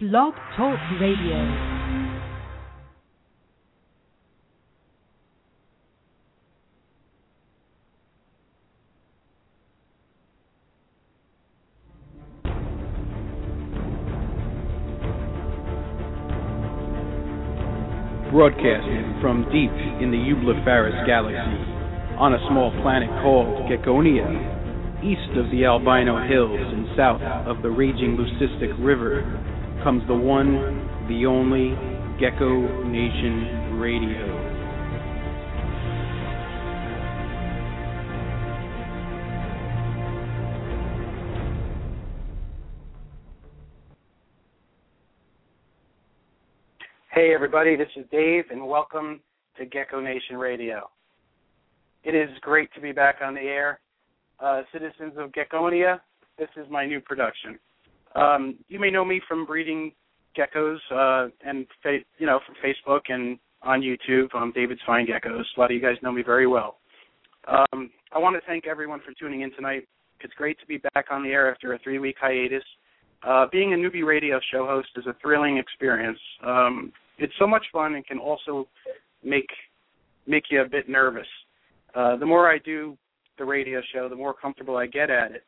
Blog Talk Radio. broadcasting from deep in the Eublepharis galaxy on a small planet called Geckonia, east of the Albino Hills and south of the raging Leucistic River, comes the one, the only Gecko Nation Radio. Hey, everybody, this is Dave, and welcome to Gecko Nation Radio. It is great to be back on the air. Uh, citizens of Geckonia, this is my new production. Um, you may know me from breeding geckos uh, and fa- you know from Facebook and on YouTube. I'm David's Fine Geckos. A lot of you guys know me very well. Um, I want to thank everyone for tuning in tonight. It's great to be back on the air after a three-week hiatus. Uh, being a newbie radio show host is a thrilling experience. Um, it's so much fun and can also make make you a bit nervous. Uh, the more I do the radio show, the more comfortable I get at it.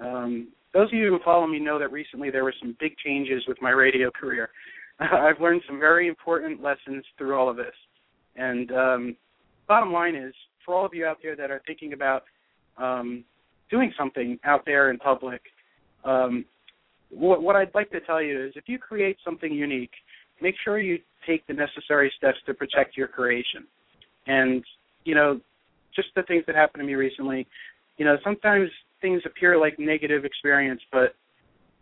Um, those of you who follow me know that recently there were some big changes with my radio career. I've learned some very important lessons through all of this. And um, bottom line is, for all of you out there that are thinking about um, doing something out there in public, um, what, what I'd like to tell you is if you create something unique, make sure you take the necessary steps to protect your creation. And, you know, just the things that happened to me recently, you know, sometimes things appear like negative experience, but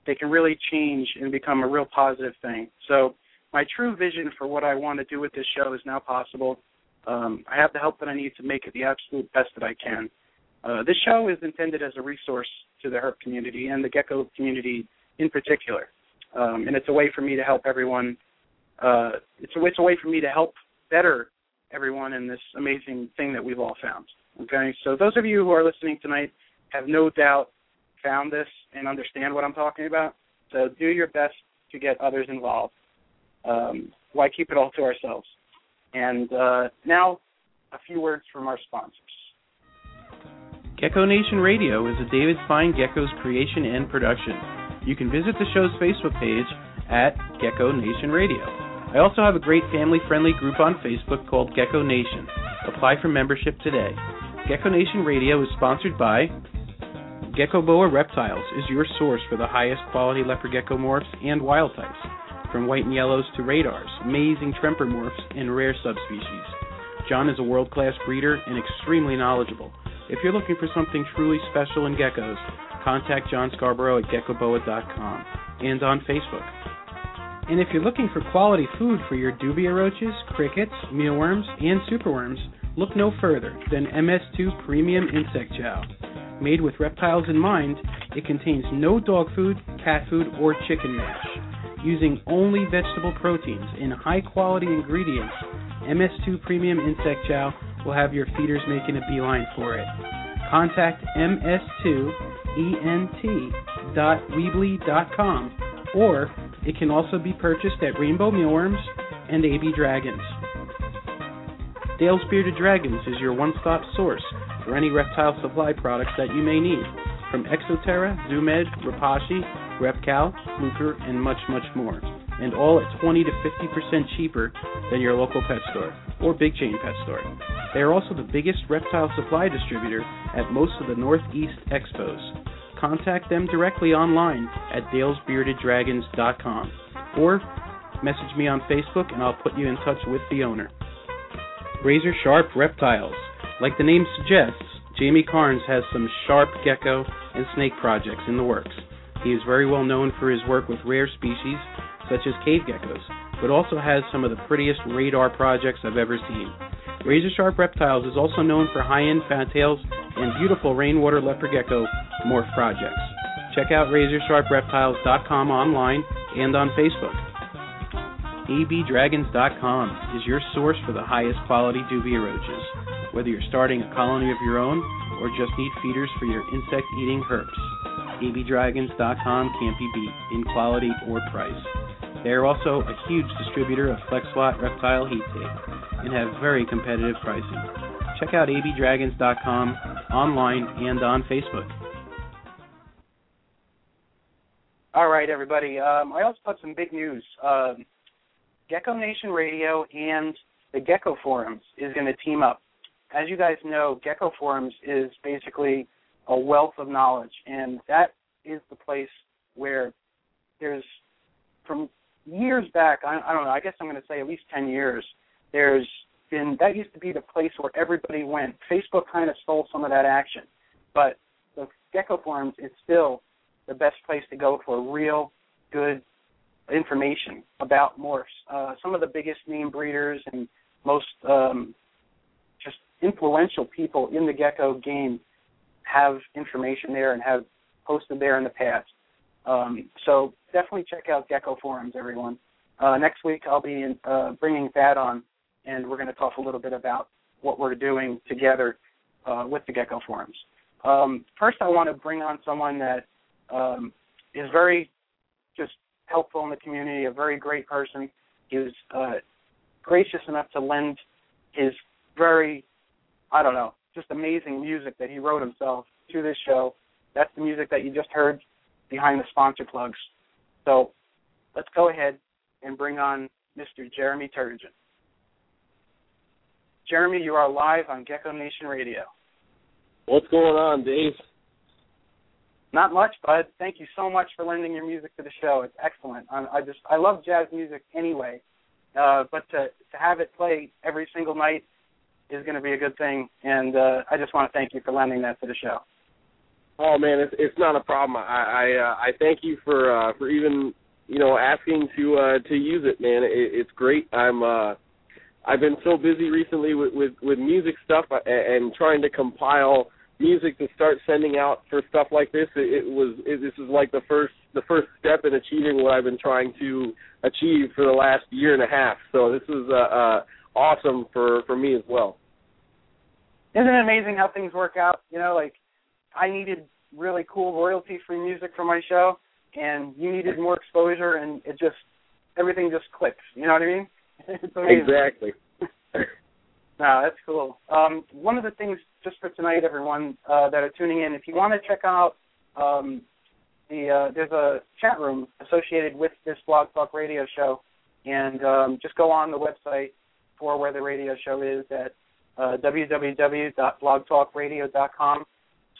they can really change and become a real positive thing. So my true vision for what I want to do with this show is now possible. Um, I have the help that I need to make it the absolute best that I can. Uh, this show is intended as a resource to the herp community and the gecko community in particular. Um, and it's a way for me to help everyone. Uh, it's a it's a way for me to help better everyone in this amazing thing that we've all found. Okay, so those of you who are listening tonight have no doubt found this and understand what I'm talking about. So do your best to get others involved. Um, why keep it all to ourselves? And uh, now, a few words from our sponsors. Gecko Nation Radio is a David Fine Geckos creation and production. You can visit the show's Facebook page at Gecko Nation Radio. I also have a great family friendly group on Facebook called Gecko Nation. Apply for membership today. Gecko Nation Radio is sponsored by Gecko Boa Reptiles is your source for the highest quality leopard gecko morphs and wild types, from white and yellows to radars, amazing tremper morphs, and rare subspecies. John is a world class breeder and extremely knowledgeable. If you're looking for something truly special in geckos, contact John Scarborough at geckoboa.com and on Facebook. And if you're looking for quality food for your dubia roaches, crickets, mealworms, and superworms, look no further than MS2 Premium Insect Chow. Made with reptiles in mind, it contains no dog food, cat food, or chicken mash. Using only vegetable proteins and high quality ingredients, MS2 Premium Insect Chow will have your feeders making a beeline for it. Contact ms2ent.weebly.com or it can also be purchased at Rainbow Mealworms and AB Dragons. Dale's Bearded Dragons is your one stop source for any reptile supply products that you may need, from Exoterra, Zoomed, Repashy, Repcal, Fluker, and much, much more. And all at 20 to 50% cheaper than your local pet store or big chain pet store. They are also the biggest reptile supply distributor at most of the Northeast expos. Contact them directly online at dalesbeardeddragons.com or message me on Facebook and I'll put you in touch with the owner. Razor Sharp Reptiles. Like the name suggests, Jamie Carnes has some sharp gecko and snake projects in the works. He is very well known for his work with rare species such as cave geckos, but also has some of the prettiest radar projects I've ever seen. Razor Sharp Reptiles is also known for high-end fantails and beautiful rainwater leopard gecko morph projects. Check out RazorSharpReptiles.com online and on Facebook. abdragons.com is your source for the highest quality dubia roaches. Whether you're starting a colony of your own or just need feeders for your insect-eating herps. abdragons.com can't be beat in quality or price. They are also a huge distributor of FlexWatt reptile heat tape and have very competitive pricing. Check out abdragons.com online and on Facebook. All right, everybody. Um, I also have some big news. Um, Gecko Nation Radio and the Gecko Forums is going to team up. As you guys know, Gecko Forums is basically a wealth of knowledge, and that is the place where there's, from years back, I, I don't know, I guess I'm going to say at least 10 years, there's been, that used to be the place where everybody went. Facebook kind of stole some of that action, but the Gecko Forums is still the best place to go for real good information about morphs. Uh, some of the biggest name breeders and most um, just influential people in the gecko game have information there and have posted there in the past. Um, so definitely check out Gecko Forums, everyone. Uh, next week I'll be in, uh, bringing Thad on, and we're going to talk a little bit about what we're doing together uh, with the Gecko Forums. Um, first, I want to bring on someone that um, is very just helpful in the community, a very great person. He was uh, gracious enough to lend his very, I don't know, just amazing music that he wrote himself to this show. That's the music that you just heard behind the sponsor plugs. So let's go ahead and bring on Mr. Jeremy Turgeon. Jeremy, you are live on Gecko Nation Radio. What's going on, Dave? Not much, bud. Thank you so much for lending your music to the show. It's excellent. I, I just I love jazz music anyway, uh, but to to have it play every single night is going to be a good thing. And uh, I just want to thank you for lending that to the show. Oh man, it's it's not a problem. I I, uh, I thank you for uh, for even you know asking to uh, to use it, man. It, it's great. I'm uh, I've been so busy recently with with, with music stuff and, and trying to compile music to start sending out for stuff like this. It, it was it, this is like the first the first step in achieving what I've been trying to achieve for the last year and a half. So this is uh, uh, awesome for for me as well. Isn't it amazing how things work out? You know, like I needed really cool royalty free music for my show, and you needed more exposure, and it just everything just clicks. You know what I mean? exactly. No, that's cool. Um, one of the things, just for tonight, everyone uh, that are tuning in, if you want to check out um, the, uh, there's a chat room associated with this Blog Talk Radio show, and um, just go on the website for where the radio show is at uh, www.blogtalkradio.com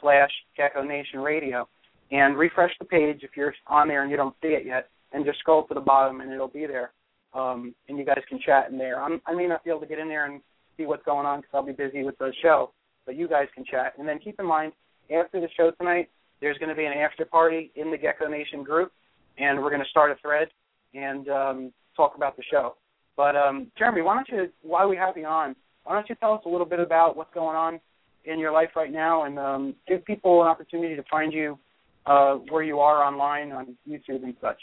slash Gecko Nation Radio, and refresh the page if you're on there and you don't see it yet, and just scroll to the bottom and it'll be there. Um, and you guys can chat in there. I'm, I may not be able to get in there and see what's going on because I'll be busy with the show. But you guys can chat. And then keep in mind, after the show tonight, there's going to be an after party in the Gecko Nation group, and we're going to start a thread and um, talk about the show. But um, Jeremy, why don't you, while we have you on, why don't you tell us a little bit about what's going on in your life right now, and um, give people an opportunity to find you uh, where you are online on YouTube and such.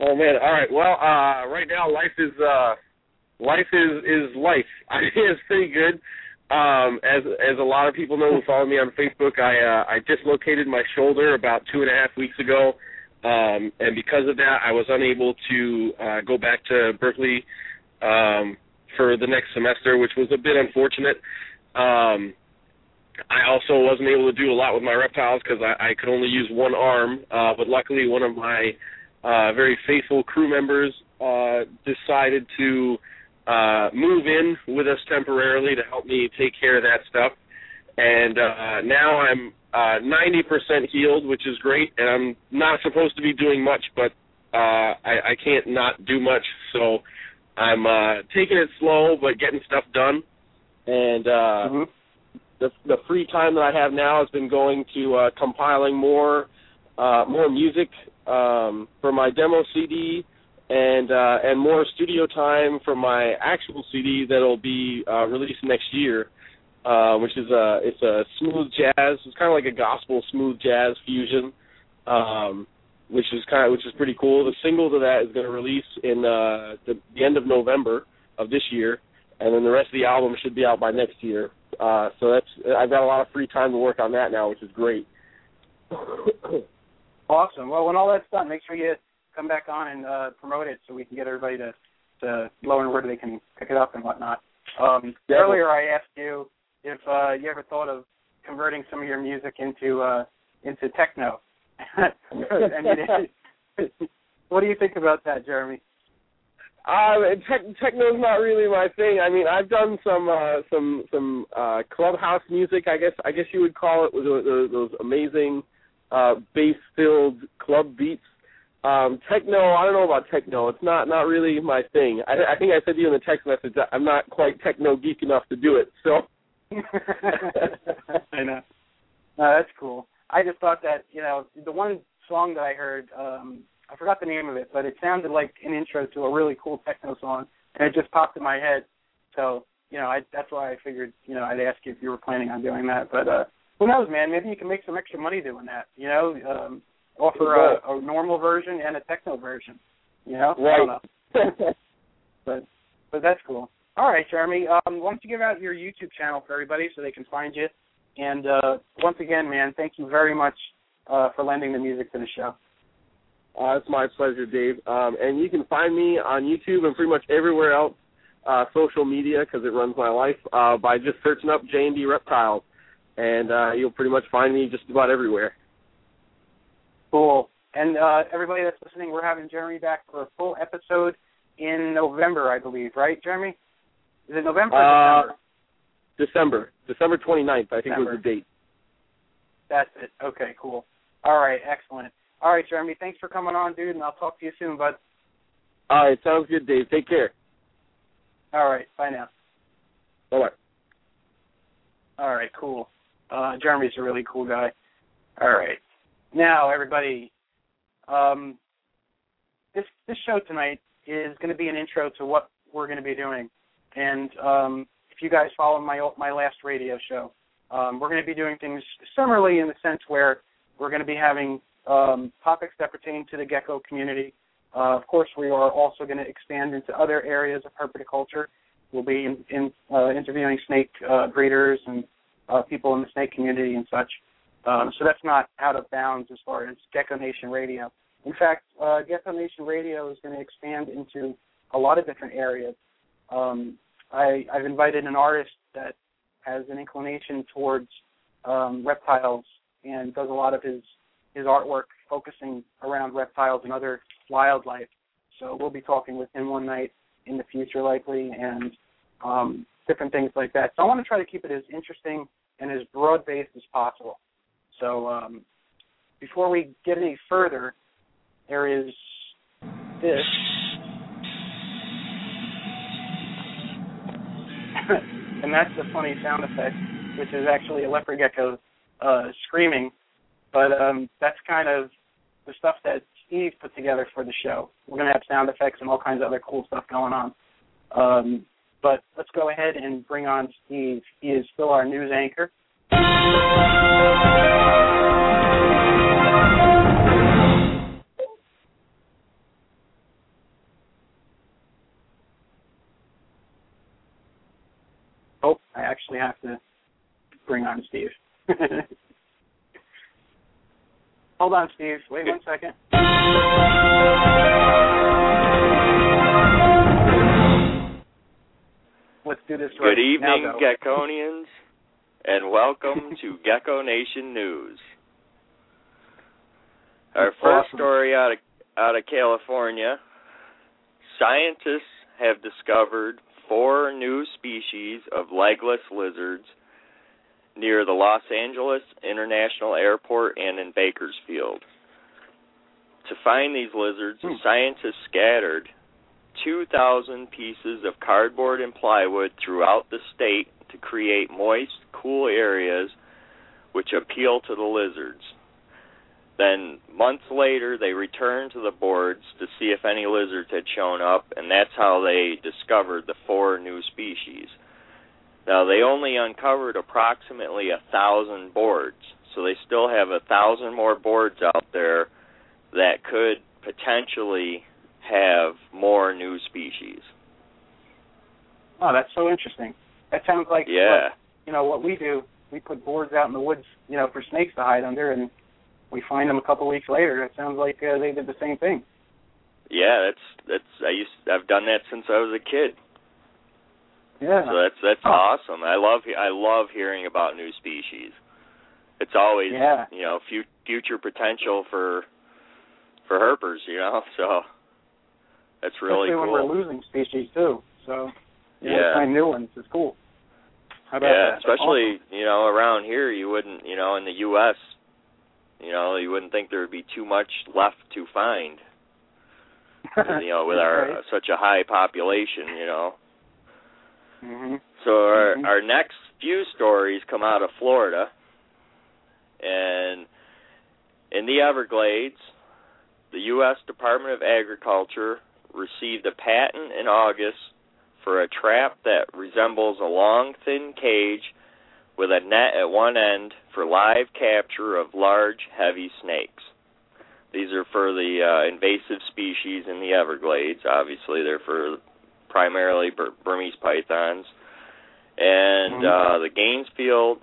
Oh man! All right. Well, uh, right now life is uh, life is is life. I think it's pretty good. Um, as as a lot of people know who follow me on Facebook, I uh, I dislocated my shoulder about two and a half weeks ago, um, and because of that, I was unable to uh, go back to Berkeley um, for the next semester, which was a bit unfortunate. Um, I also wasn't able to do a lot with my reptiles because I, I could only use one arm. Uh, but luckily, one of my uh, very faithful crew members uh, decided to uh, move in with us temporarily to help me take care of that stuff. And uh, now I'm uh, 90% healed, which is great. And I'm not supposed to be doing much, but uh, I, I can't not do much. So I'm uh, taking it slow, but getting stuff done. And uh, mm-hmm. the the free time that I have now has been going to uh, compiling more uh, more music um, for my demo CD and uh, and more studio time for my actual CD that'll be uh, released next year, uh, which is a it's a smooth jazz. It's kind of like a gospel smooth jazz fusion, um, which is kind of which is pretty cool. The single to that is going to release in uh, the, the end of November of this year, and then the rest of the album should be out by next year. Uh, so that's I've got a lot of free time to work on that now, which is great. awesome. Well, when all that's done, make sure you come back on and uh, promote it so we can get everybody to to learn where they can pick it up and whatnot. Um, earlier, I asked you if uh, you ever thought of converting some of your music into uh, into techno. what do you think about that, Jeremy? Uh, te- techno's not really my thing. I mean, I've done some uh, some some uh, clubhouse music. I guess I guess you would call it with those, those amazing uh, bass-filled club beats. Um, techno, I don't know about techno. It's not not really my thing. I, I think I said to you in the text message that I'm not quite techno geek enough to do it. So. I know. No, that's cool. I just thought that you know the one song that I heard, um, I forgot the name of it, but it sounded like an intro to a really cool techno song, and it just popped in my head. So you know, I, that's why I figured you know I'd ask you if you were planning on doing that. But uh, who knows, man? Maybe you can make some extra money doing that. You know, um, offer a, a normal version and a techno version. You know, right? Know. but but that's cool. All right, Jeremy. Um, why don't you give out your YouTube channel for everybody so they can find you? And uh, once again, man, thank you very much uh, for lending the music to the show. Uh, it's my pleasure, Dave. Um, and you can find me on YouTube and pretty much everywhere else, uh, social media, because it runs my life, uh, by just searching up J and D Reptiles, and uh, you'll pretty much find me just about everywhere. Cool. And uh, everybody that's listening, we're having Jeremy back for a full episode in November, I believe, right, Jeremy? Is it November uh, December? December. December 29th, I think December. was the date. That's it. Okay, cool. All right, excellent. All right, Jeremy, thanks for coming on, dude, and I'll talk to you soon, bud. All right, sounds good, Dave. Take care. All right, bye now. Bye bye. All right, cool. Uh, Jeremy's a really cool guy. All right, now everybody, um, this this show tonight is going to be an intro to what we're going to be doing, and um, if you guys follow my my last radio show, um, we're going to be doing things similarly in the sense where we're going to be having um, topics that pertain to the gecko community. Uh, of course, we are also going to expand into other areas of herpetoculture. We'll be in, in, uh, interviewing snake uh, breeders and uh, people in the snake community and such. Um, so that's not out of bounds as far as Gecko Nation Radio. In fact, uh, Gecko Nation Radio is going to expand into a lot of different areas. Um, I, I've invited an artist that has an inclination towards um, reptiles and does a lot of his his artwork focusing around reptiles and other wildlife. So we'll be talking with him one night in the future, likely, and um, different things like that. So I want to try to keep it as interesting and as broad based as possible. So um, before we get any further, there is this. and that's the funny sound effect, which is actually a leopard gecko uh, screaming. But um, that's kind of the stuff that Steve put together for the show. We're going to have sound effects and all kinds of other cool stuff going on. Um, but let's go ahead and bring on Steve. He is still our news anchor. Oh, I actually have to bring on Steve. Hold on, Steve. Wait one second. Let's do this right Good evening, now, though. And welcome to Gecko Nation News. Our first Awesome. story out of out of California. Scientists have discovered four new species of legless lizards near the Los Angeles International Airport and in Bakersfield. To find these lizards, Hmm. scientists scattered 2,000 pieces of cardboard and plywood throughout the state to create moist, cool areas which appeal to the lizards. Then, months later, they returned to the boards to see if any lizards had shown up, and that's how they discovered the four new species. Now, they only uncovered approximately a thousand boards, so they still have a thousand more boards out there that could potentially have more new species. Oh, that's so interesting. That sounds like Yeah. what, you know what we do. We put boards out in the woods, you know, for snakes to hide under, and we find them a couple weeks later. It sounds like uh, they did the same thing. Yeah, that's that's I used I've done that since I was a kid. Yeah. So that's that's Oh. awesome. I love I love hearing about new species. It's always Yeah. you know fu- future potential for for herpers. You know, so that's really Especially when we're losing species too. So you Yeah. find new ones is cool. How about yeah, that? especially you know around here, you wouldn't you know in the U.S. You know, you wouldn't think there would be too much left to find. You know, with our Right. such a high population. You know, Mhm. So our Mhm. our next few stories come out of Florida, and in the Everglades, the U.S. Department of Agriculture received a patent in August for a trap that resembles a long, thin cage with a net at one end for live capture of large, heavy snakes. These are for the uh, invasive species in the Everglades. Obviously, they're for primarily Bur- Burmese pythons, and Mhm. uh, the Gainesfield,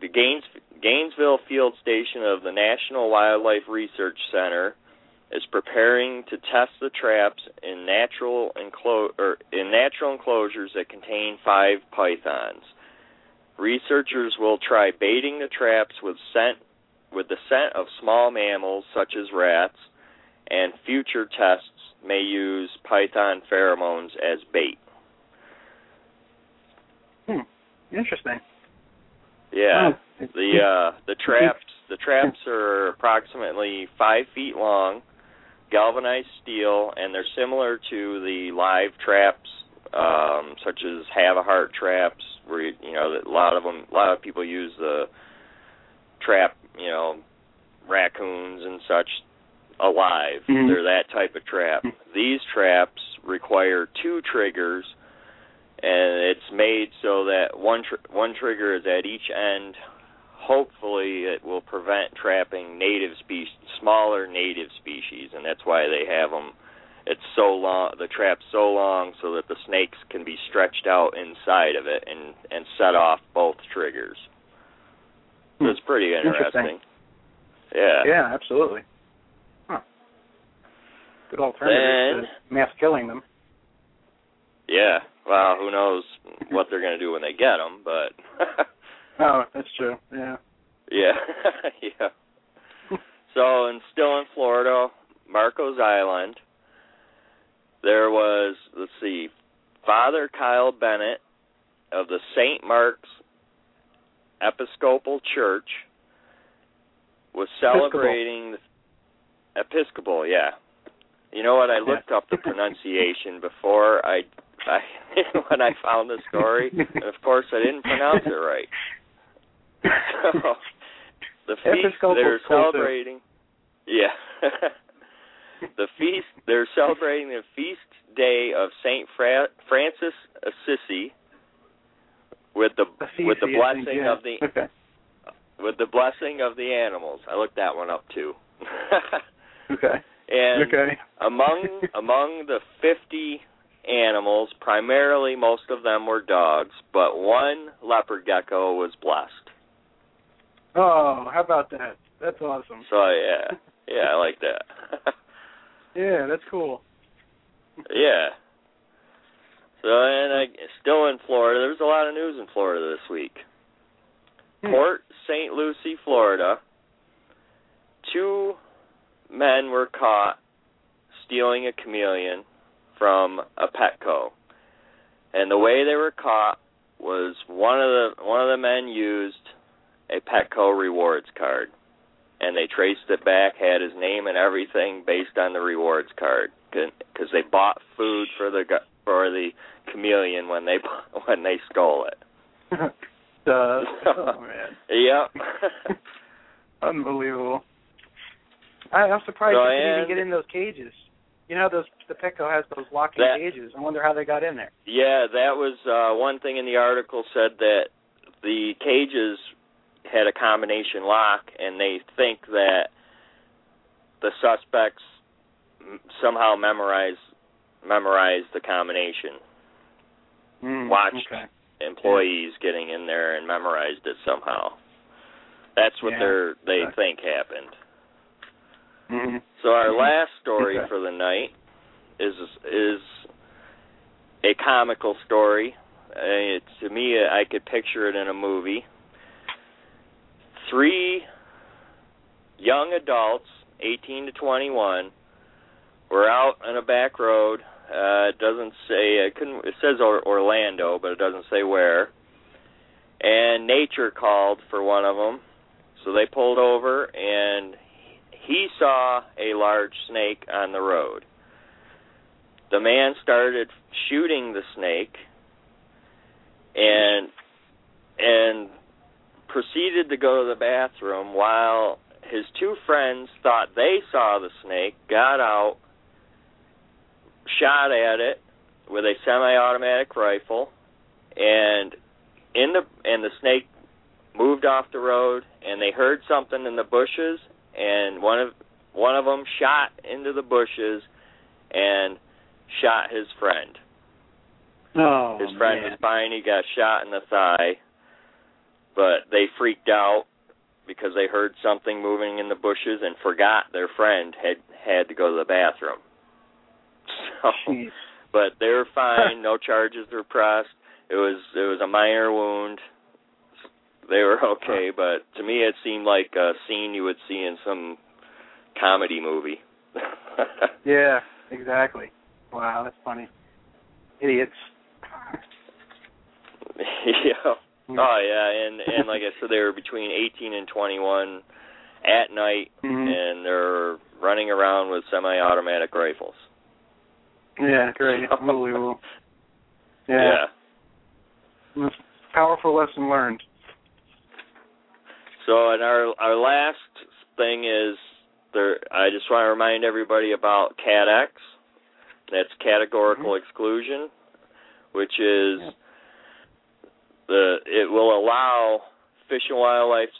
the Gaines, Gainesville Field Station of the National Wildlife Research Center is preparing to test the traps in natural enclo- or in natural enclosures that contain five pythons. Researchers will try baiting the traps with scent with the scent of small mammals such as rats, and future tests may use python pheromones as bait. Hmm. Interesting. Yeah. The uh the traps the traps are approximately five feet long, galvanized steel, and they're similar to the live traps, um, such as Havahart traps, where you, you know a lot of them a lot of people use the trap, you know, raccoons and such alive. Mhm. They're that type of trap. These traps require two triggers and it's made so that one tr- one trigger is at each end. Hopefully, it will prevent trapping native species, smaller native species, and that's why they have them. It's so long, the trap's so long, so that the snakes can be stretched out inside of it and and set off both triggers. So Hmm. it's pretty Interesting. interesting. Yeah. Yeah, absolutely. Huh. Good alternative to mass killing them. Yeah. Well, who knows what they're going to do when they get them, but Oh, that's true. Yeah. yeah, yeah. So, and still in Florida, Marcos Island, there was let's see, Father Kyle Bennett of the St. Mark's Episcopal Church was celebrating the Episcopal, yeah. You know what? I looked up the pronunciation before I, I when I found the story, and of course I didn't pronounce it right. So the feast they're celebrating, yeah. the feast they're celebrating the feast day of Saint Fra- Francis Assisi with the with the Assisi, I think, blessing yeah. of the Okay. with the blessing of the animals. I looked that one up too. Okay. and okay. among among the 50 animals, primarily most of them were dogs, but one leopard gecko was blessed. Oh, how about that? That's awesome. So yeah, yeah, I like that. Yeah, that's cool. yeah. So and I still in Florida. There's a lot of news in Florida this week. Hmm. Port St. Lucie, Florida. Two men were caught stealing a chameleon from a Petco. And the way they were caught was one of the one of the men used a Petco rewards card. And they traced it back, had his name and everything based on the rewards card because they bought food for the for the chameleon when they when they stole it. Duh. Oh man. Yep. Unbelievable. I, I'm surprised So, they could even get in those cages. You know, those the Petco has those locking That- cages. I wonder how they got in there. Yeah, that was uh, one thing in the article said that the cages had a combination lock, and they think that the suspects m- somehow memorized memorized the combination. Mm, Watched Okay. employees getting in there and memorized it somehow. That's what Yeah. they're they Okay. think happened. hmm So our Mhm. last story Okay. for the night is is a comical story. Uh, it, to me, I could picture it in a movie. Three young adults, 18 to 21, were out on a back road. Uh, it doesn't say it couldn't. It says or, Orlando, but it doesn't say where. And nature called for one of them, so they pulled over, and he saw a large snake on the road. The man started shooting the snake, and and proceeded to go to the bathroom while his two friends thought they saw the snake, got out, shot at it with a semi-automatic rifle, and in the and the snake moved off the road, and they heard something in the bushes, and one of one of them shot into the bushes and shot his friend. Oh, His friend man. was fine. He got shot in the thigh, but they freaked out because they heard something moving in the bushes and forgot their friend had had to go to the bathroom. So, Jeez. but they were fine. no charges were pressed. It was it was a minor wound. They were okay, but to me it seemed like a scene you would see in some comedy movie. Yeah, exactly. Wow, that's funny. Idiots. yeah. Oh yeah, and and like I said, they were between 18 and 21 at night, Mhm. and they're running around with semi-automatic rifles. Yeah, great. Unbelievable. Yeah. Yeah. Powerful lesson learned. So, and our our last thing is there. I just want to remind everybody about Cat That's categorical exclusion, which is Yeah. The it will allow Fish and Wildlife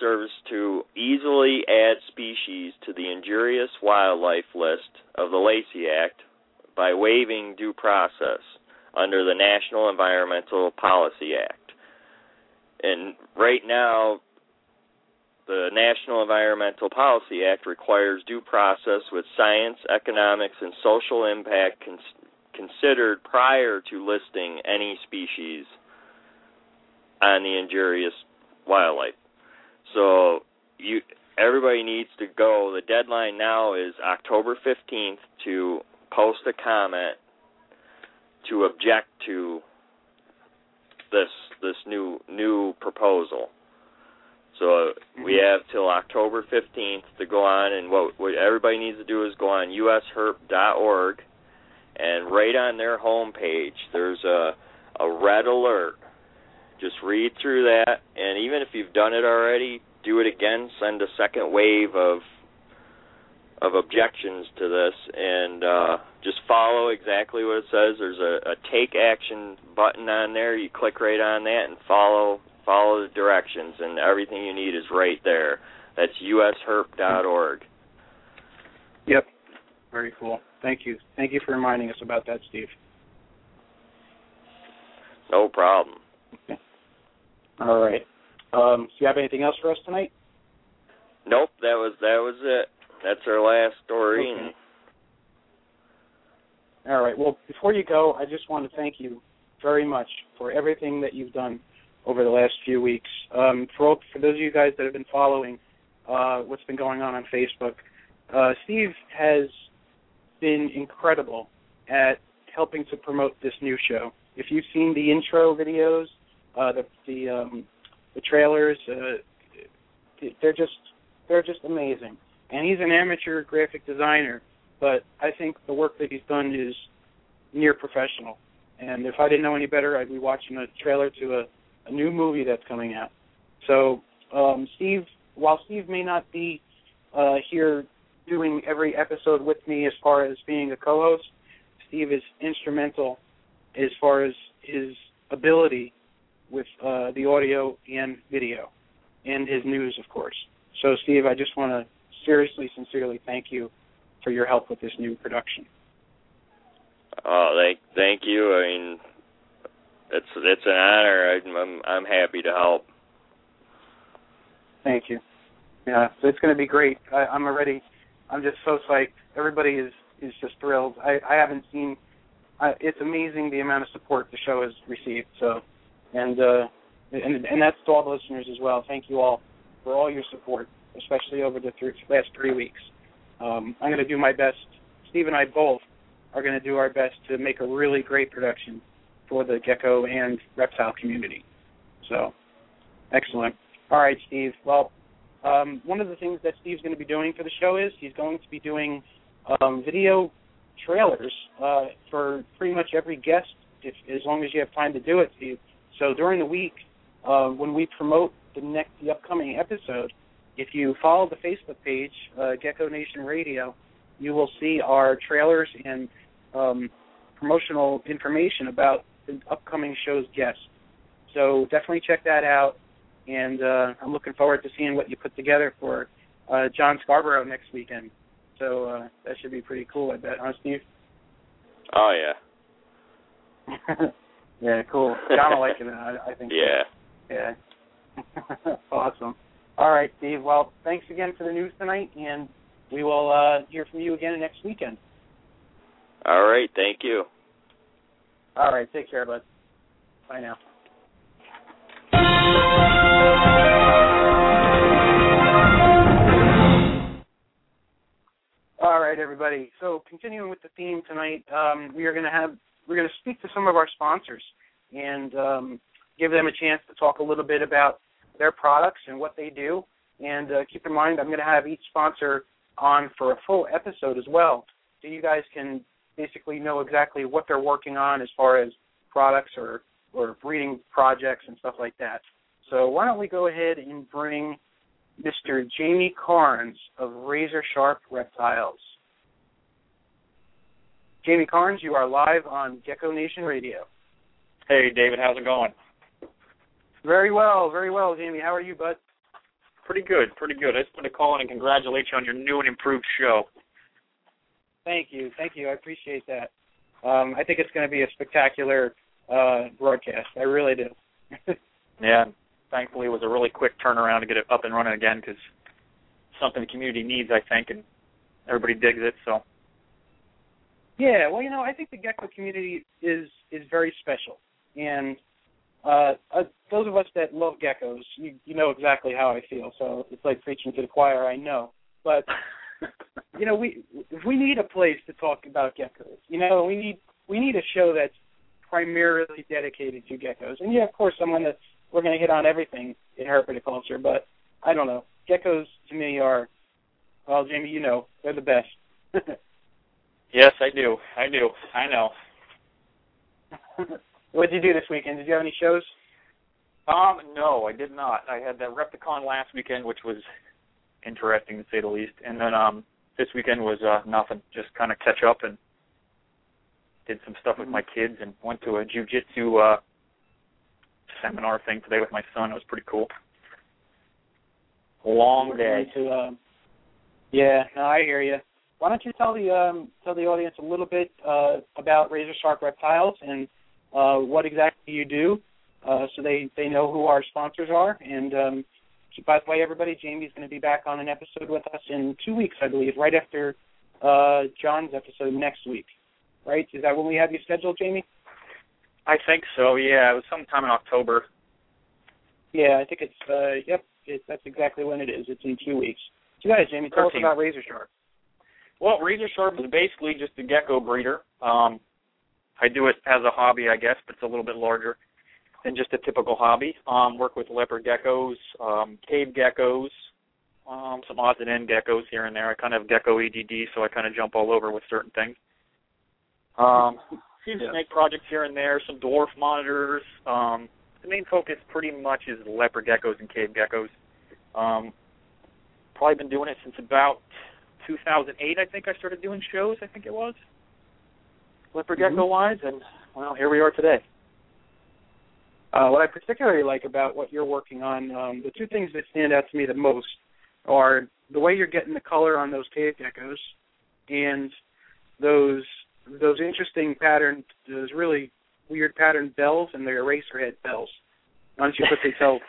Service to easily add species to the injurious wildlife list of the Lacey Act by waiving due process under the National Environmental Policy Act. And right now, the National Environmental Policy Act requires due process with science, economics, and social impact cons- considered prior to listing any species on the injurious wildlife. So you everybody needs to go. The deadline now is October 15th to post a comment to object to this this new new proposal. So we mm-hmm. have till October 15th to go on, and what, what everybody needs to do is go on usherp.org, and right on their homepage, there's a a red alert. Just read through that, and even if you've done it already, do it again. Send a second wave of of objections to this, and uh, just follow exactly what it says. There's a, a take action button on there. You click right on that and follow follow the directions, and everything you need is right there. That's usherp.org. Yep. Very cool. Thank you. Thank you for reminding us about that, Steve. No problem. All right. Um, do you have anything else for us tonight? Nope, that was that was it. That's our last story. Okay. All right. Well, before you go, I just want to thank you very much for everything that you've done over the last few weeks. Um, for all, for those of you guys that have been following uh, what's been going on on Facebook, uh, Steve has been incredible at helping to promote this new show. If you've seen the intro videos, uh, the the um, the trailers, uh, they're just they're just amazing. And he's an amateur graphic designer, but I think the work that he's done is near professional. And if I didn't know any better, I'd be watching a trailer to a, a new movie that's coming out. So, um, Steve, while Steve may not be uh, here doing every episode with me as far as being a co-host, Steve is instrumental as far as his ability with uh, the audio and video, and his news, of course. So, Steve, I just want to seriously, sincerely thank you for your help with this new production. oh, thank thank you. I mean, it's it's an honor. I'm I'm, I'm happy to help. Thank you. Yeah, so it's going to be great. I, I'm already, I'm just so psyched. Everybody is is just thrilled. I I haven't seen. I, it's amazing the amount of support the show has received. So, and uh, and and that's to all the listeners as well. Thank you all for all your support, especially over the th- last three weeks. Um, I'm going to do my best. Steve and I both are going to do our best to make a really great production for the gecko and reptile community. So, excellent. All right, Steve. Well, um, one of the things that Steve's going to be doing for the show is he's going to be doing um, video trailers uh, for pretty much every guest, if, as long as you have time to do it, Steve. So during the week, uh, when we promote the next, the upcoming episode, if you follow the Facebook page, uh, Gecko Nation Radio, you will see our trailers and um, promotional information about the upcoming show's guests. So definitely check that out, and uh, I'm looking forward to seeing what you put together for uh, John Scarborough next weekend. So uh, that should be pretty cool, I bet, huh, Steve? Oh yeah. yeah, cool. John will like it, I, I think. Yeah. Yeah. awesome. All right, Steve. Well, thanks again for the news tonight, and we will uh, hear from you again next weekend. All right. Thank you. All right. Take care, bud. Bye now. All right, everybody. So, continuing with the theme tonight, um, we are going to have we're going to speak to some of our sponsors and um, give them a chance to talk a little bit about their products and what they do. And uh, keep in mind, I'm going to have each sponsor on for a full episode as well, so you guys can basically know exactly what they're working on as far as products or or breeding projects and stuff like that. So why don't we go ahead and bring Mr. Jamie Carnes of Razor Sharp Reptiles. Jamie Carnes, you are live on Gecko Nation Radio. Hey, David, how's it going? Very well, very well, Jamie. How are you, bud? Pretty good, pretty good. I just want to call in and congratulate you on your new and improved show. Thank you, thank you. I appreciate that. Um, I think it's going to be a spectacular uh, broadcast. I really do. yeah, thankfully it was a really quick turnaround to get it up and running again because something the community needs, I think, and everybody digs it. So. Yeah, well, you know, I think the gecko community is is very special, and uh, uh, those of us that love geckos, you, you know exactly how I feel. So it's like preaching to the choir, I know. But you know, we we need a place to talk about geckos. You know, we need we need a show that's primarily dedicated to geckos. And yeah, of course, someone that's we're going to hit on everything in herpetoculture, but I don't know. Geckos to me are, well, Jamie, you know, they're the best. yes, I do. I do. I know. what did you do this weekend? Did you have any shows? Um, no, I did not. I had the Repticon last weekend, which was interesting to say the least, and then um this weekend was uh nothing. Just kind of catch up and did some stuff with my kids and went to a jujitsu uh seminar thing today with my son. It was pretty cool. Long day. To, um, yeah, no, I hear you. Why don't you tell the um, tell the audience a little bit uh, about Razor Sharp Reptiles and uh, what exactly you do, uh, so they they know who our sponsors are. And um, by the way, everybody, Jamie's going to be back on an episode with us in two weeks, I believe, right after uh, John's episode next week. Right? Is that when we have you scheduled, Jamie? I think so. Yeah, it was sometime in October. Yeah, I think it's. Uh, yep, it, that's exactly when it is. It's in two weeks. So, guys, Jamie, tell 13. us about Razor Sharp. Well, Razor Sharp is basically just a gecko breeder. Um, I do it as a hobby, I guess, but it's a little bit larger than just a typical hobby. Um, work with leopard geckos, um, cave geckos, um, some odds and end geckos here and there. I kind of have gecko EDD, so I kind of jump all over with certain things. Um, few Yeah. snake projects here and there, some dwarf monitors. Um, the main focus pretty much is leopard geckos and cave geckos. Um, probably been doing it since about 2008. I think I started doing shows. I think it was leopard gecko wise, and well, here we are today. Uh, what I particularly like about what you're working on, um, the two things that stand out to me the most are the way you're getting the color on those cave geckos and those those interesting patterned, those really weird patterned bells and the eraser head bells. Why don't you quickly tell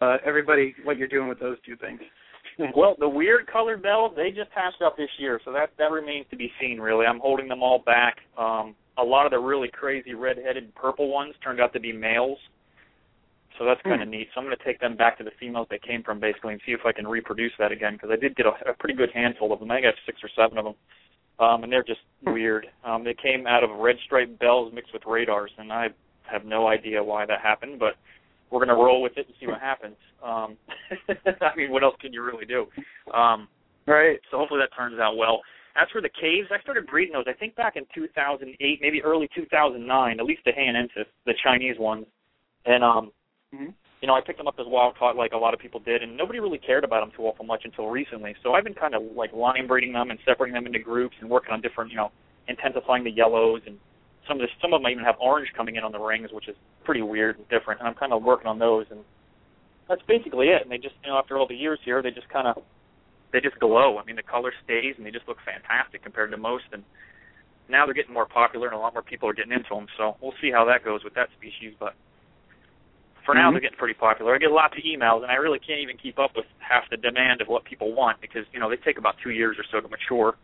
uh, everybody what you're doing with those two things. well, the weird colored bells they just hatched up this year, so that that remains to be seen. Really, I'm holding them all back. Um, a lot of the really crazy red-headed purple ones turned out to be males, so that's kind of Hmm. neat. So I'm going to take them back to the females they came from, basically, and see if I can reproduce that again because I did get a, a pretty good handful of them. I think I have six or seven of them, um, and they're just Hmm. weird. Um, they came out of red striped bells mixed with radars, and I have no idea why that happened, but we're going to roll with it and see what happens. Um, I mean, what else can you really do? Um, Right. so hopefully that turns out well. As for the caves, I started breeding those I think back in 2008, maybe early 2009, at least the Hainanensis, the Chinese ones. And um, Mhm. you know, I picked them up as wild caught like a lot of people did, and nobody really cared about them too awful much until recently. So I've been kind of like line breeding them and separating them into groups and working on different, you know, intensifying the yellows and some of the some of them even have orange coming in on the rings, which is pretty weird and different. And I'm kind of working on those, and that's basically it. And they just, you know, after all the years here, they just kind of they just glow. I mean, the color stays, and they just look fantastic compared to most. And now they're getting more popular, and a lot more people are getting into them. So we'll see how that goes with that species. But for now, Mhm. they're getting pretty popular. I get lots of emails, and I really can't even keep up with half the demand of what people want because you know they take about two years or so to mature.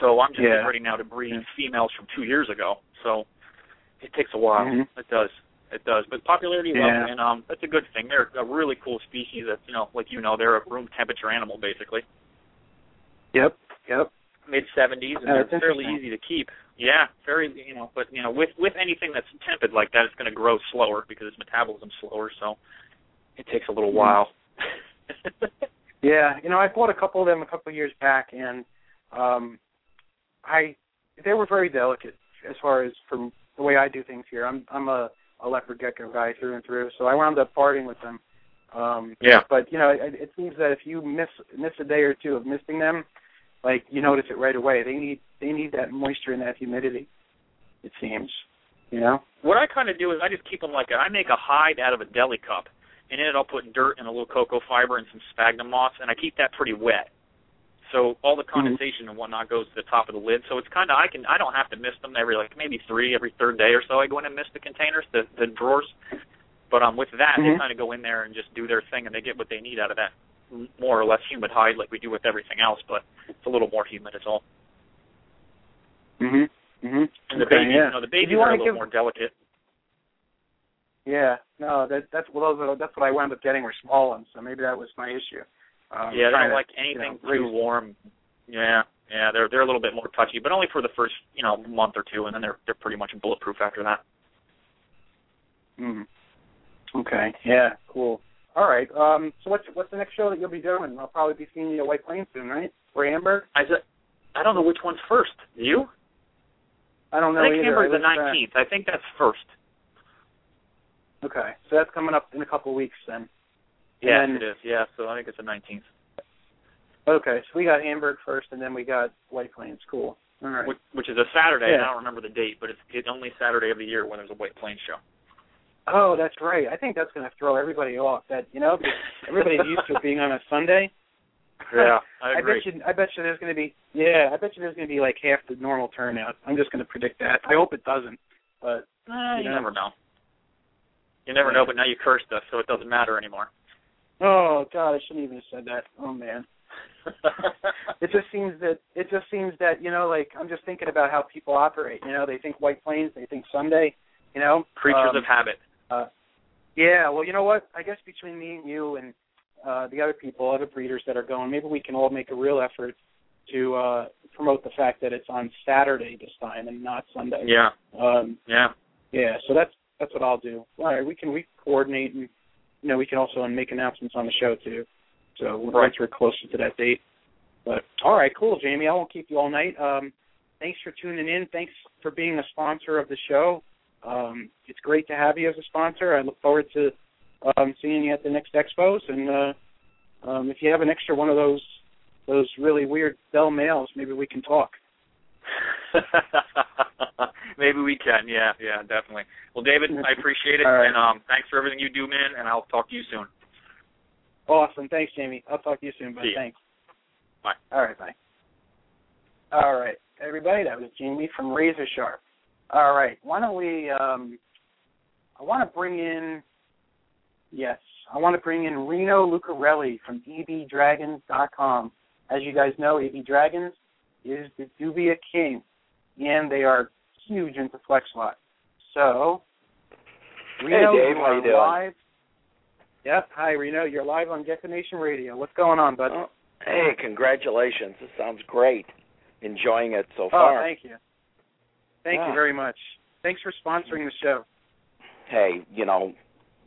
So I'm just Yeah. getting ready now to breed females from two years ago. So it takes a while. Mhm. It does. It does. But popularity is Yeah. up, and um, that's a good thing. They're a really cool species. That you know, like you know, they're a room temperature animal basically. Yep. Yep. Mid 70s, and Yeah, they're fairly easy to keep. Yeah, very. You know, but you know, with with anything that's tepid like that, it's going to grow slower because its metabolism's slower. So it takes a little Mhm. while. Yeah, you know, I bought a couple of them a couple of years back, and um, I they were very delicate as far as from the way I do things here. I'm I'm a, a leopard gecko guy through and through, so I wound up parting with them. Um, yeah. but you know, it, it seems that if you miss miss a day or two of misting them, like you notice it right away. They need they need that moisture and that humidity. It seems, you know. What I kind of do is I just keep them like a, I make a hide out of a deli cup, and in it I'll put dirt and a little cocoa fiber and some sphagnum moss, and I keep that pretty wet. So all the condensation and whatnot goes to the top of the lid. So it's kind of I can I don't have to mist them every like maybe three every third day or so. I go in and mist the containers, the the drawers. But um with that Mhm. they kind of go in there and just do their thing, and they get what they need out of that more or less humid hide like we do with everything else. But it's a little more humid. It's all. Mhm. Mhm. And the Okay, babies, yeah. you know, the babies are a little give- more delicate. Yeah, no, that that's well, those are, that's what I wound up getting were small ones, so maybe that was my issue. Um, yeah, they don't to, like you know, anything too warm. Yeah, yeah, they're they're a little bit more touchy, but only for the first you know month or two, and then they're they're pretty much bulletproof after that. Mm. Okay. Yeah. Cool. All right. Um. So what's what's the next show that you'll be doing? I'll probably be seeing you at White Plains soon, right? Or Hamburg? I said, I don't know which one's first. You? I don't know I think either. Hamburg's I the nineteenth. I think that's first. Okay. So that's coming up in a couple of weeks then. Yes, And- it is. Yeah, so I think it's the nineteenth. Okay. So we got Hamburg first, and then we got White Plains. Cool. All right. Which, which is a Saturday. Yeah. I don't remember the date, but it's it's only Saturday of the year when there's a White Plains show. Oh, that's right. I think that's going to throw everybody off. That you know, everybody's used to it being on a Sunday. Yeah, I agree. I bet you. I bet you there's going to be. Yeah, I bet you there's going to be like half the normal turnout. I'm just going to predict that. I hope it doesn't. But Eh, you you know. never know. You never know, but now you cursed us, so it doesn't matter anymore. Oh god, I shouldn't even have said that. Oh man. It just seems that it just seems that you know, like I'm just thinking about how people operate. You know, they think White Plains, they think Sunday. You know, Creatures Um, of habit. Uh, Yeah, well, you know what? I guess between me and you and uh the other people, other breeders that are going, maybe we can all make a real effort to uh promote the fact that it's on Saturday this time and not Sunday. Yeah, Um yeah. yeah, so that's that's what I'll do. All right, we can we coordinate and you know, we can also make announcements on the show too. So Right. once we're closer to that date. But all right, cool, Jamie. I won't keep you all night. Um thanks for tuning in. Thanks for being a sponsor of the show. Um, it's great to have you as a sponsor. I look forward to um, seeing you at the next expos. And uh, um, if you have an extra one of those those really weird bell males, maybe we can talk. Maybe we can. Yeah, yeah, definitely. Well, David, I appreciate it, right. and um, thanks for everything you do, man. And I'll talk to you soon. Awesome. Thanks, Jamie. I'll talk to you soon. Ya. Thanks. Bye. All right. Bye. All right, everybody. That was Jamie from Razor Sharp. All right. Why don't we? Um, I want to bring in. Yes. I want to bring in Reno Lucarelli from abdragons.com. As you guys know, AB Dragons is the Dubia King, and they are huge into FlexWatt. So, Reno, hey Dave, how you doing? live. Yep. Hi, Reno. You're live on Destination Radio. What's going on, bud? Oh, hey, congratulations! This sounds great. Enjoying it so far. oh, far. thank you. Thank Yeah. you very much. Thanks for sponsoring the show. hey, you know,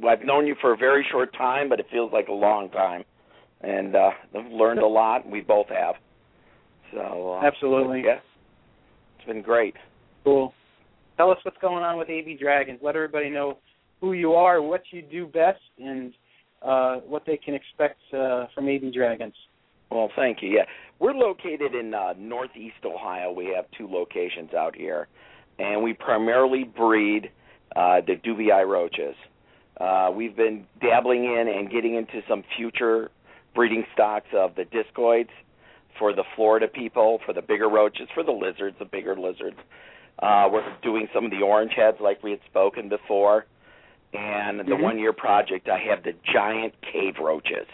I've known you for a very short time, but it feels like a long time, and uh, I've learned a lot. We both have. So uh, Absolutely. yeah, it's been great. Cool. Tell us what's going on with AB Dragons. Let everybody know who you are, what you do best, and uh, what they can expect uh, from AB Dragons. Well, thank you. Yeah, we're located in uh, Northeast Ohio. We have two locations out here, and we primarily breed uh, the Dubii roaches. Uh, we've been dabbling in and getting into some future breeding stocks of the discoids for the Florida people, for the bigger roaches, for the lizards, the bigger lizards. Uh, we're doing some of the orange heads like we had spoken before. And the Mhm. one year project, I have the giant cave roaches,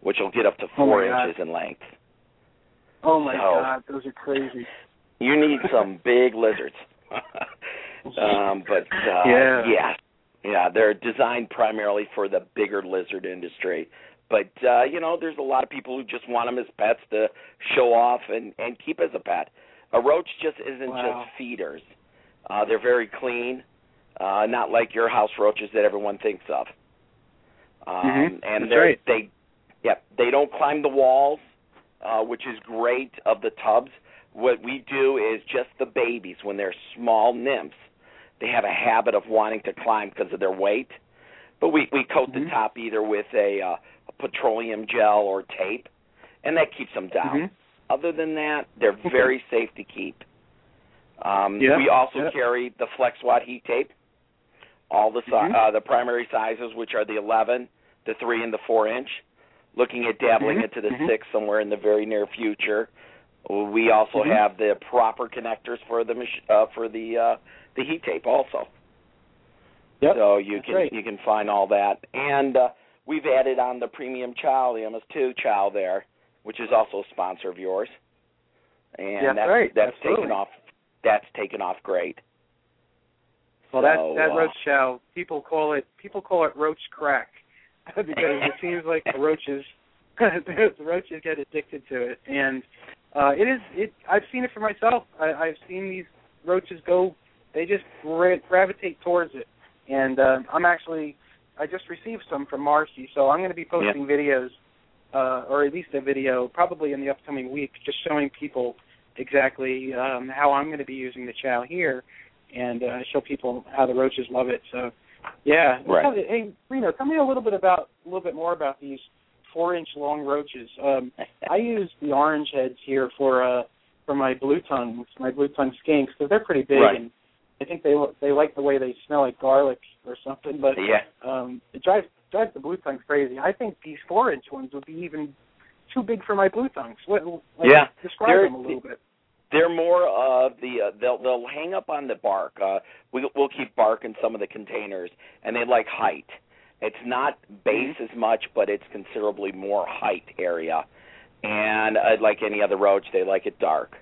which will get up to Oh four God. inches in length. Oh my So- God, those are crazy. You need some big lizards. um, but uh, Yeah. yeah, yeah, they're designed primarily for the bigger lizard industry. But uh, you know, there's a lot of people who just want them as pets to show off and and keep as a pet. A roach just isn't Wow. just feeders. Uh, they're very clean, uh, not like your house roaches that everyone thinks of. Um, Mhm. And That's they're, right. they, yep, they don't climb the walls, uh, which is great of the tubs. What we do is just the babies when they're small nymphs. They have a habit of wanting to climb because of their weight, but we we coat the Mhm. top either with a, uh, a petroleum gel or tape, and that keeps them down. Mhm. Other than that, they're very safe to keep. Um, Yeah, we also yeah. carry the FlexWatt heat tape, all the si- Mhm. uh, the primary sizes, which are the 11, the 3, and the 4 inch. Looking at dabbling Mhm, into the mhm. 6 somewhere in the very near future. We also Mhm. have the proper connectors for the mach- uh, for the uh, the heat tape also. Yep. So you that's can right. you can find all that, and uh, we've added on the premium chow, the MS2 chow there, which is also a sponsor of yours, and That's that's right, that's absolutely. taken off. That's taken off great. Well, that So, that uh, roach chow, people call it people call it roach crack because it seems like the roaches the roaches get addicted to it, and uh, it is it. I've seen it for myself. I, I've seen these roaches go. They just gra- gravitate towards it, and uh, I'm actually I just received some from Marcy, so I'm going to be posting videos, uh, or at least a video, probably in the upcoming week, just showing people exactly um, how I'm going to be using the chow here, and uh, show people how the roaches love it. So, yeah. Right. Hey, Reno, tell me a little bit about a little bit more about these four-inch long roaches. Um, I use the orange heads here for uh for my blue tongues, my blue tongue skinks, because they're pretty big, Right. and I think they they like the way they smell like garlic or something. But yeah. um, it drives drives the blue tongues crazy. I think these four-inch ones would be even too big for my blue tongues. What? Like, Yeah. Describe They're- them a little bit. They're more of the uh, they'll they'll hang up on the bark. Uh, we we'll keep bark in some of the containers, and they like height. It's not base Mm-hmm. as much, but it's considerably more height area. And uh, like any other roach, they like it dark.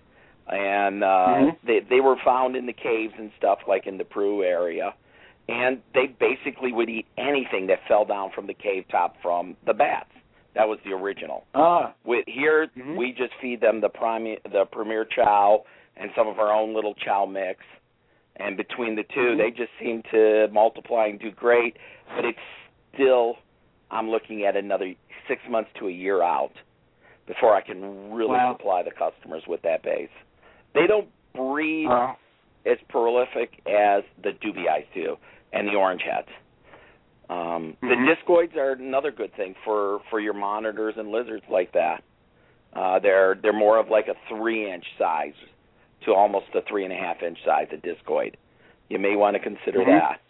And uh, Mhm. they they were found in the caves and stuff, like in the Peru area. And they basically would eat anything that fell down from the cave top from the bats. That was the original. Ah. With here, Mhm. we just feed them the prime, the premier chow and some of our own little chow mix. And between the 2 Mhm. they just seem to multiply and do great. But it's still, I'm looking at another six months to a year out before I can really Wow. supply the customers with that base. They don't breed Uh, as prolific as the dubiis do and the orange heads. Um, The Mhm. discoids are another good thing for for your monitors and lizards like that. Uh, they're they're more of like a three inch size to almost a three and a half inch size a discoid. You may want to consider Mhm. that.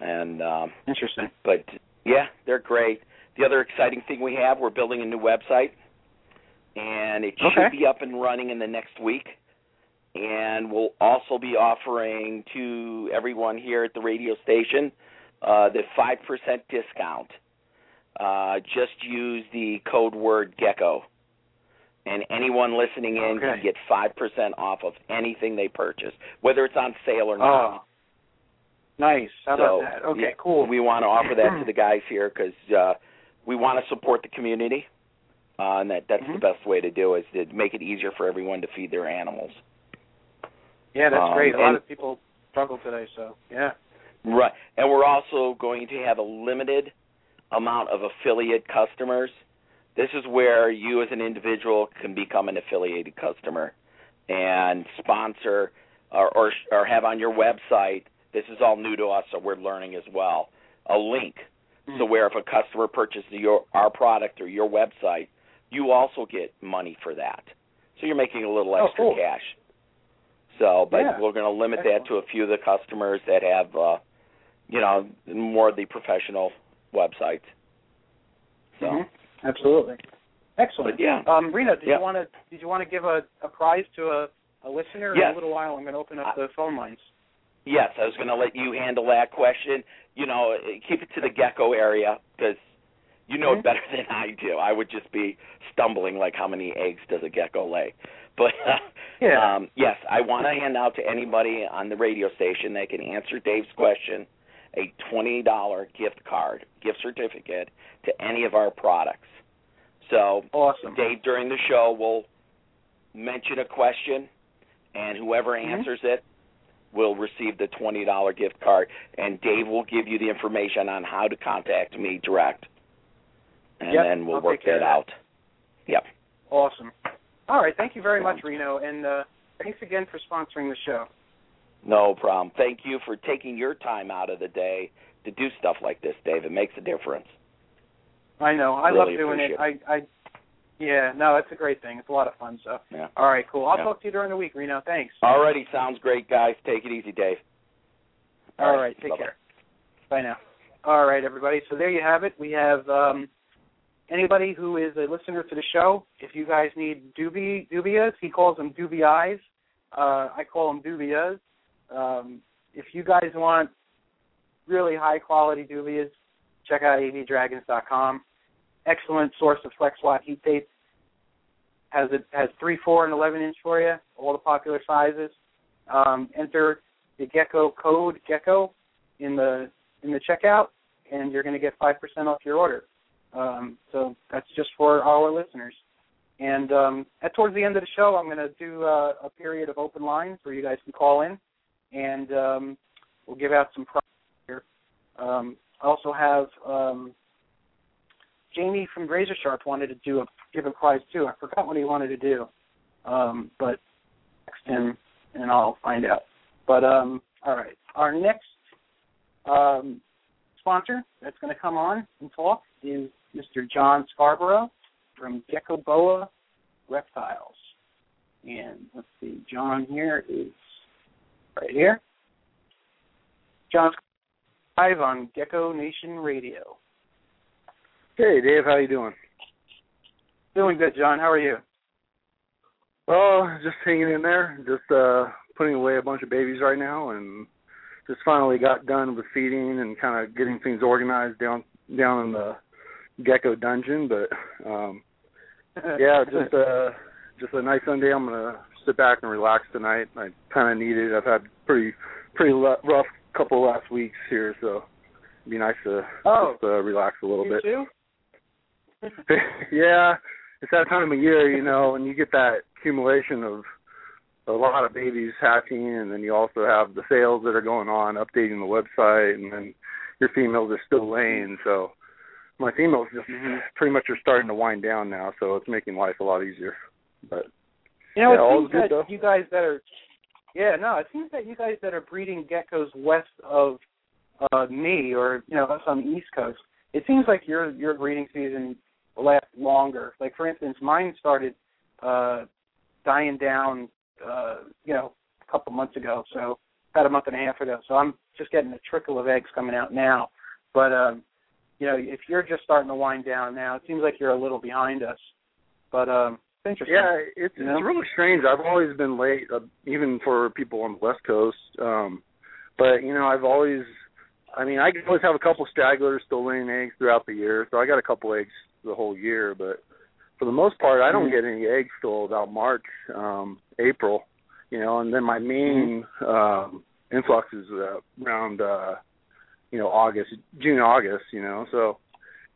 And um, interesting. but yeah, they're great. The other exciting thing we have, we're building a new website, and it Okay. should be up and running in the next week. And we'll also be offering to everyone here at the radio station uh, the five percent discount uh, just use the code word gecko. And anyone listening in Okay. can get 5% off of anything they purchase, whether it's on sale or not. Oh, nice. How so, about that? Okay, yeah, cool. We want to offer that to the guys here because uh, we want to support the community, uh, and that that's Mhm. the best way to do it, is to make it easier for everyone to feed their animals. Yeah, that's um, great. A lot of people struggle today, so yeah. Right, and we're also going to have a limited amount of affiliate customers. This is where you, as an individual, can become an affiliated customer and sponsor or, or or have on your website. This is all new to us, so we're learning as well. A link Hmm. So where if a customer purchases your our product or your website, you also get money for that. So you're making a little Oh, extra cool. cash. So, but Yeah. we're going to limit Excellent. that to a few of the customers that have, uh, you know, more of the professional websites. So, Mhm. Absolutely. Excellent. but yeah, Um, Reno, did Yeah. you want to did you want to give a, a prize to a, a listener? In a little while, I'm going to open up the phone lines. yes, I was going to let you handle that question. You know, keep it to the gecko area because you know Mhm. it better than I do. I would just be stumbling like how many eggs does a gecko lay? But Yeah. Um, yes, I want to hand out to anybody on the radio station that can answer Dave's question a $20 gift card, gift certificate to any of our products. So, awesome. Dave, during the show, will mention a question, and whoever Mhm. answers it will receive the $20 gift card, and Dave will give you the information on how to contact me direct. And Yep, then we'll I'll work that out. Yep. Awesome. All right. Thank you very much, Reno, and uh, thanks again for sponsoring the show. No problem. Thank you for taking your time out of the day to do stuff like this, Dave. It makes a difference. I know. I Really love doing it. I, I, yeah. No, it's a great thing. It's a lot of fun. So, Yeah. all right, cool. I'll Yeah. talk to you during the week, Reno. Thanks. Alrighty, sounds great, guys. Take it easy, Dave. All right. Take bye-bye. care. Bye now. All right, everybody. So there you have it. We have um, anybody who is a listener to the show. If you guys need dubi dubias, he calls them dubiis. Uh, I call them dubias. Um, if you guys want really high quality dubias, check out abdragons.com. Excellent source of FlexWatt heat tape. Has it has three, four, and eleven inch for you. All the popular sizes. Um, enter the Gecko code Gecko in the in the checkout, and you're going to get five percent off your order. Um, so that's just for our listeners. And um, at towards the end of the show, I'm going to do uh, a period of open lines where you guys can call in, and um, we'll give out some prizes here. Um, I also have um, Jamie from Razor Sharp wanted to do a give a prize too. I forgot what he wanted to do, um, but text him and I'll find out. But um, all right, our next sponsor that's going to come on and talk is Mr. John Scarborough from Gecko Boa Reptiles. And let's see, John here is right here. John live on Gecko Nation Radio. Hey Dave, how you doing? Doing good, John. How are you? Well, just hanging in there, just uh putting away a bunch of babies right now and just finally got done with feeding and kind of getting things organized down down in the gecko dungeon, but um yeah, just uh just a nice Sunday. I'm going to sit back and relax tonight. I kind of need it. I've had pretty pretty le- rough couple last weeks here, so it'd be nice to Oh. just uh, relax a little bit. too? yeah, it's that time of year, you know, and you get that accumulation of a lot of babies hatching, and then you also have the sales that are going on, updating the website, and then your females are still laying. So my females just Mhm. pretty much are starting to wind down now, so it's making life a lot easier. But You know, Yeah, it seems that though. you guys that are, yeah, no, it seems that you guys that are breeding geckos west of uh, me, or you know, us on the East Coast, it seems like your your breeding season will last longer. Like for instance, mine started uh, dying down, uh, you know, a couple months ago, so about a month and a half ago. So I'm just getting a trickle of eggs coming out now. But um, you know, if you're just starting to wind down now, it seems like you're a little behind us. But um, it's interesting. yeah, it's You know? it's really strange. I've always been late, uh, even for people on the West Coast. Um, but you know, I've always I mean, I can always have a couple stragglers still laying eggs throughout the year, so I got a couple eggs the whole year. But for the most part, I don't get any eggs till about March, um, April, you know, and then my main um, influx is uh, around, uh, you know, August, June, August, you know. So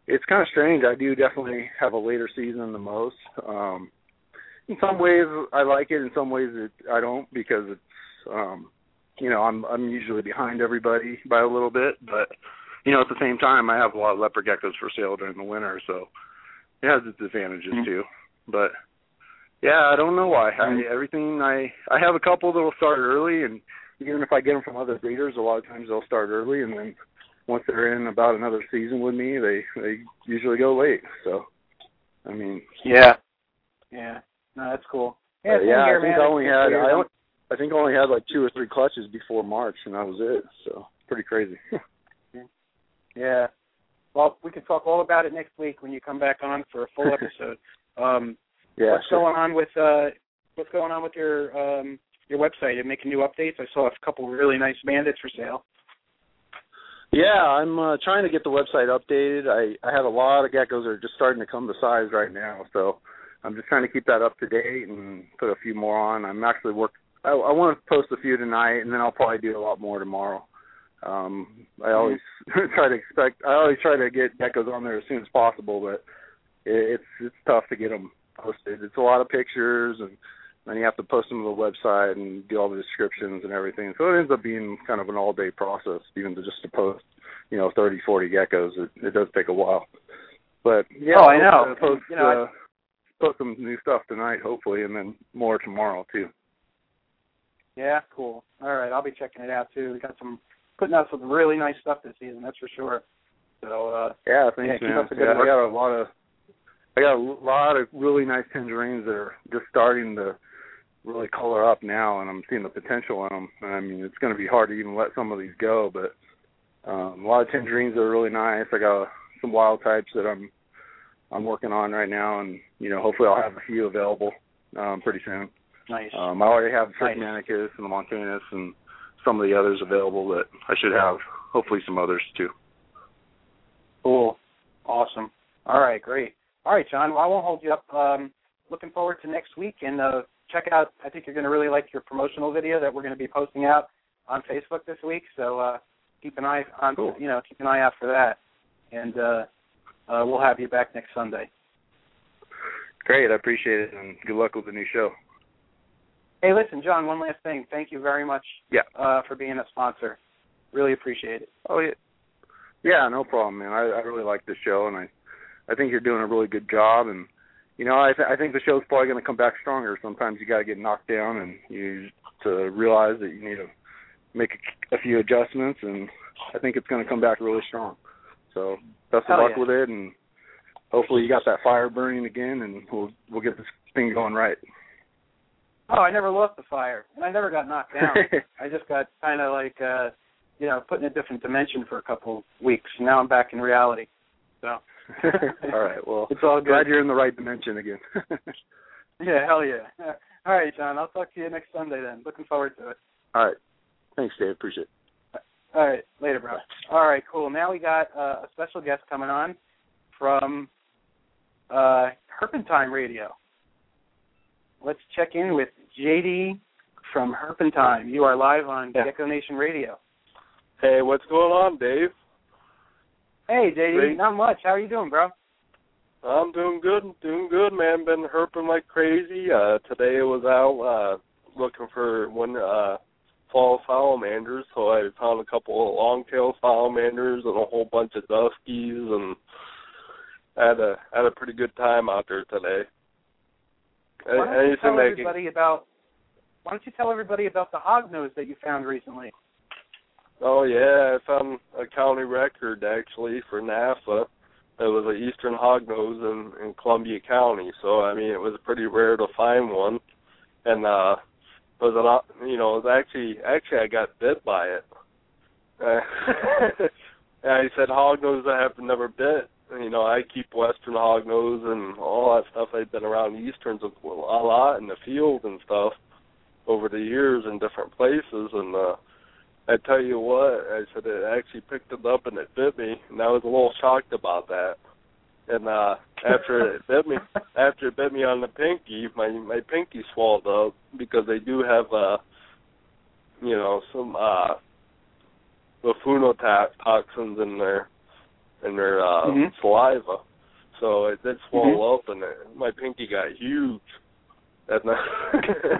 it's kind of strange. I do definitely have a later season than most. Um, in some ways, I like it. In some ways, it, I don't because it's um, you know, I'm I'm usually behind everybody by a little bit, but you know, at the same time, I have a lot of leopard geckos for sale during the winter, so it has its advantages mm-hmm. too. But yeah, I don't know why. Mm-hmm. I, everything I I have a couple that'll start early, and even if I get them from other breeders, a lot of times they'll start early, and then once they're in about another season with me, they they usually go late. So, I mean, yeah, yeah, no, that's cool. Yeah, yeah I think I only had I only, I think I only had like two or three clutches before March, and that was it. So pretty crazy. yeah. Well, we can talk all about it next week when you come back on for a full episode. Um, yeah. What's sure. going on with uh, what's going on with your um, your website? You're making new updates. I saw a couple really nice bandits for sale. Yeah, I'm uh, trying to get the website updated. I I have a lot of geckos that are just starting to come to size right now, so I'm just trying to keep that up to date and put a few more on. I'm actually work I, I want to post a few tonight, and then I'll probably do a lot more tomorrow. Um, I always try to expect. I always try to get geckos on there as soon as possible, but it, it's it's tough to get them posted. It's a lot of pictures, and then you have to post them to the website and do all the descriptions and everything. So it ends up being kind of an all-day process, even to just to post, you know, 30, 40 geckos. It, it does take a while. But yeah, oh, I know. Post, you know, uh, post some new stuff tonight, hopefully, and then more tomorrow too. Yeah, cool. All right, I'll be checking it out too. We got some putting out some really nice stuff this season, that's for sure. So uh yeah, thanks, yeah, man. Keep up the good yeah, work. I got a lot of I got a lot of really nice tangerines that are just starting to really color up now, and I'm seeing the potential in them. I mean, it's going to be hard to even let some of these go, but um, a lot of tangerines are really nice. I got some wild types that I'm I'm working on right now, and you know, hopefully I'll have a few available um, pretty soon. Nice. Um, I already have the nice. Manicus and the Montanus and some of the others available that I should have hopefully some others too. Cool. Awesome. All right, great. All right, John. Well, I won't hold you up. Um, looking forward to next week and uh, check out. I think you're going to really like your promotional video that we're going to be posting out on Facebook this week. So uh, keep an eye on. Cool. You know, keep an eye out for that, and uh, uh, we'll have you back next Sunday. Great. I appreciate it, and good luck with the new show. Hey, listen, John. One last thing. Thank you very much. Yeah. Uh, for being a sponsor. Really appreciate it. Oh yeah. Yeah, no problem, man. I, I really like this show, and I, I think you're doing a really good job. And you know, I, th- I think the show's probably going to come back stronger. Sometimes you got to get knocked down, and you to realize that you need to make a, a few adjustments. And I think it's going to come back really strong. So best of Hell luck yeah. with it, and hopefully you got that fire burning again, and we'll we'll get this thing going right. Oh, I never lost the fire, and I never got knocked down. I just got kind of like, uh, you know, put in a different dimension for a couple weeks. Now I'm back in reality. So. all right. Well, it's all good. glad you're in the right dimension again. yeah, hell yeah. All right, John. I'll talk to you next Sunday then. Looking forward to it. all right. Thanks, Dave. Appreciate it. All right, later, bro. All right, cool. Now we got uh, a special guest coming on from uh, Herpentine Radio. Let's check in with JD from Herpentine. You are live on Yeah. Gecko Nation Radio. Hey, what's going on, Dave? Hey, JD. Great. Not much. How are you doing, bro? I'm doing good, doing good, man. Been herping like crazy. Uh today I was out uh looking for one uh fall salamanders, so I found a couple of long-tailed salamanders and a whole bunch of duskies, and I had a had a pretty good time out there today. Why don't you Anything tell can- everybody about? Why don't you tell everybody about the hognose that you found recently? Oh yeah, I found a county record actually for NASA. It was an eastern hognose in, in Columbia County, so I mean it was pretty rare to find one. And uh it was an you know it was actually actually I got bit by it. And I said hognose I have never bit. You know I keep western hognose and all that stuff. I've been around easterns a lot in the field and stuff over the years in different places and uh I tell you what, I said it actually picked it up and it bit me, and I was a little shocked about that. And uh after it bit me, after it bit me on the pinky, my my pinky swelled up because they do have uh, you know, some uh, toxins in their in their uh, Mhm. saliva. So it did swell Mhm. up, and it, my pinky got huge. And uh,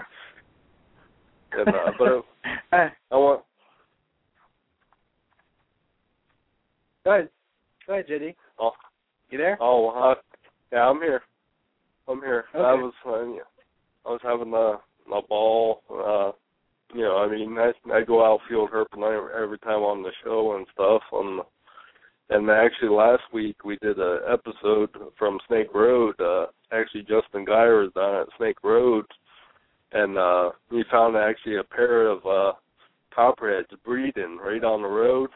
and uh, but it, Uh, I want go ahead. Go ahead, JD. Oh. You there? Oh, uh, yeah, I'm here. I'm here. I Okay. was, uh, yeah, I was having a a ball. Uh, you know, I mean, I I go outfield herping every, every time on the show and stuff. On and actually last week we did a episode from Snake Road. Uh, actually, Justin Geyer was down at Snake Road, and uh, we found actually a pair of uh, copperheads breeding right on the road.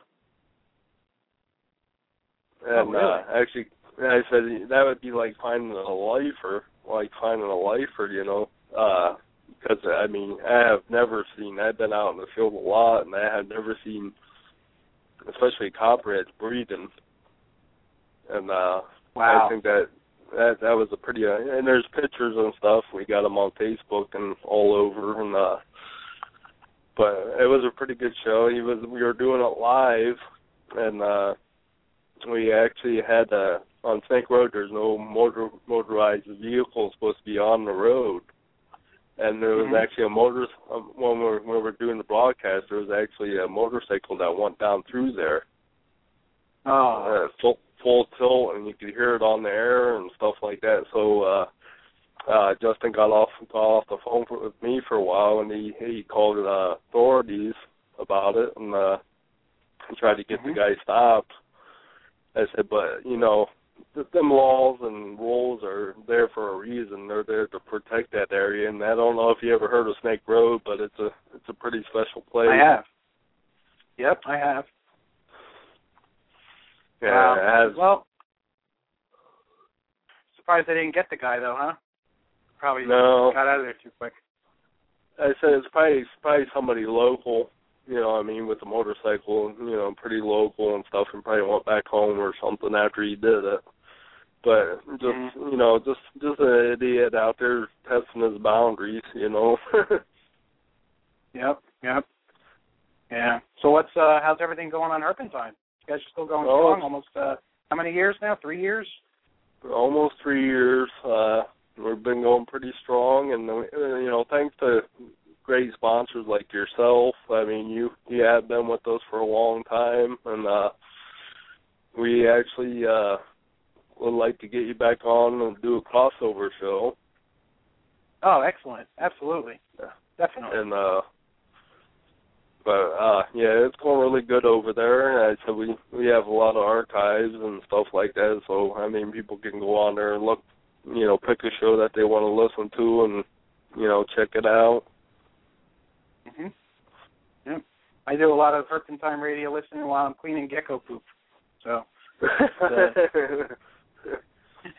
And Oh, really? uh, actually, I said that would be like finding a lifer, like finding a lifer, you know. Uh, because I mean, I have never seen. I've been out in the field a lot, and I have never seen, especially copperheads breeding. And uh, Wow. I think that that that was a pretty. Uh, and there's pictures and stuff. We got them on Facebook and all over, and uh, but it was a pretty good show. He was. We were doing it live, and uh, we actually had uh, on Snake Road. There's no motor motorized vehicle supposed to be on the road and there was Mhm. actually a motor um, when we were when we were doing the broadcast. There was actually a motorcycle that went down through there, Oh. uh, full full tilt, and you could hear it on the air and stuff like that. So uh, uh, Justin got off got off the phone for, with me for a while, and he he called uh, authorities about it, and uh, tried to get Mhm. the guy stopped. I said, but you know, th- them laws and rules are there for a reason. They're there to protect that area. And I don't know if you ever heard of Snake Road, but it's a it's a pretty special place. I have. Yep, I have. Yeah, Wow. Um, has. Well, surprised they didn't get the guy though, huh? Probably No. got out of there too quick. I said it's probably it's probably somebody local. You know, I mean, with the motorcycle, you know, pretty local and stuff, and probably went back home or something after he did it. But just Mhm. you know, just just an idiot out there testing his boundaries. You know. Yep, yep. Yeah. So what's uh how's everything going on Herpentine? You guys are still going Oh. strong, almost uh how many years now? Three years? almost three years. Uh, we've been going pretty strong, and uh, you know, thanks to great sponsors like yourself. I mean, you you have been with us for a long time, and uh, we actually uh, would like to get you back on and do a crossover show. Oh, excellent. Absolutely. Yeah. Definitely. And uh, but uh, yeah, it's going really good over there. And I said we we have a lot of archives and stuff like that. So I mean, people can go on there and look, you know, pick a show that they want to listen to, and you know, check it out. Mhm. Yep. I do a lot of Herpentine radio listening while I'm cleaning gecko poop. So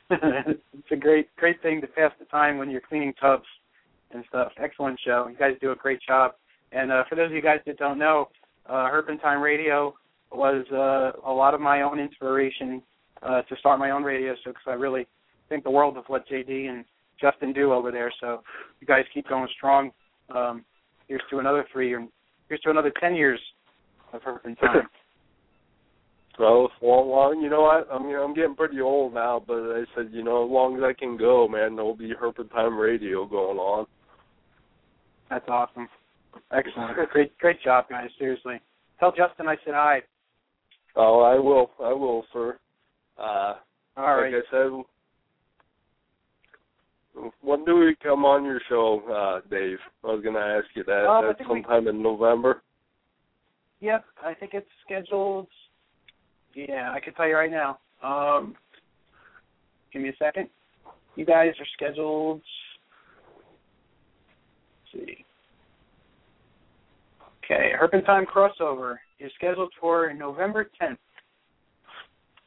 it's a great great thing to pass the time when you're cleaning tubs and stuff. Excellent show. You guys do a great job. And uh, for those of you guys that don't know, uh, Herpentine Radio was uh, a lot of my own inspiration uh, to start my own radio show because I really think the world of what JD and Justin do over there. So you guys keep going strong. Um, here's to another three, or here's to another ten years of Herpentine. So, well, well, you know what? I mean, I'm getting pretty old now, but I said, you know, as long as I can go, man, there'll be Herpentine Radio going on. That's awesome. Excellent. Great great job, guys. Seriously. Tell Justin I said hi. Oh, I will, I will, sir. Uh, All right. Like I said, when do we come on your show, uh, Dave? I was going to ask you that. Um, That's think we- sometime in November. Yep, I think it's scheduled. Yeah, I can tell you right now. Um, give me a second. You guys are scheduled. Let's see. Okay, Herpentine crossover is scheduled for November 10th.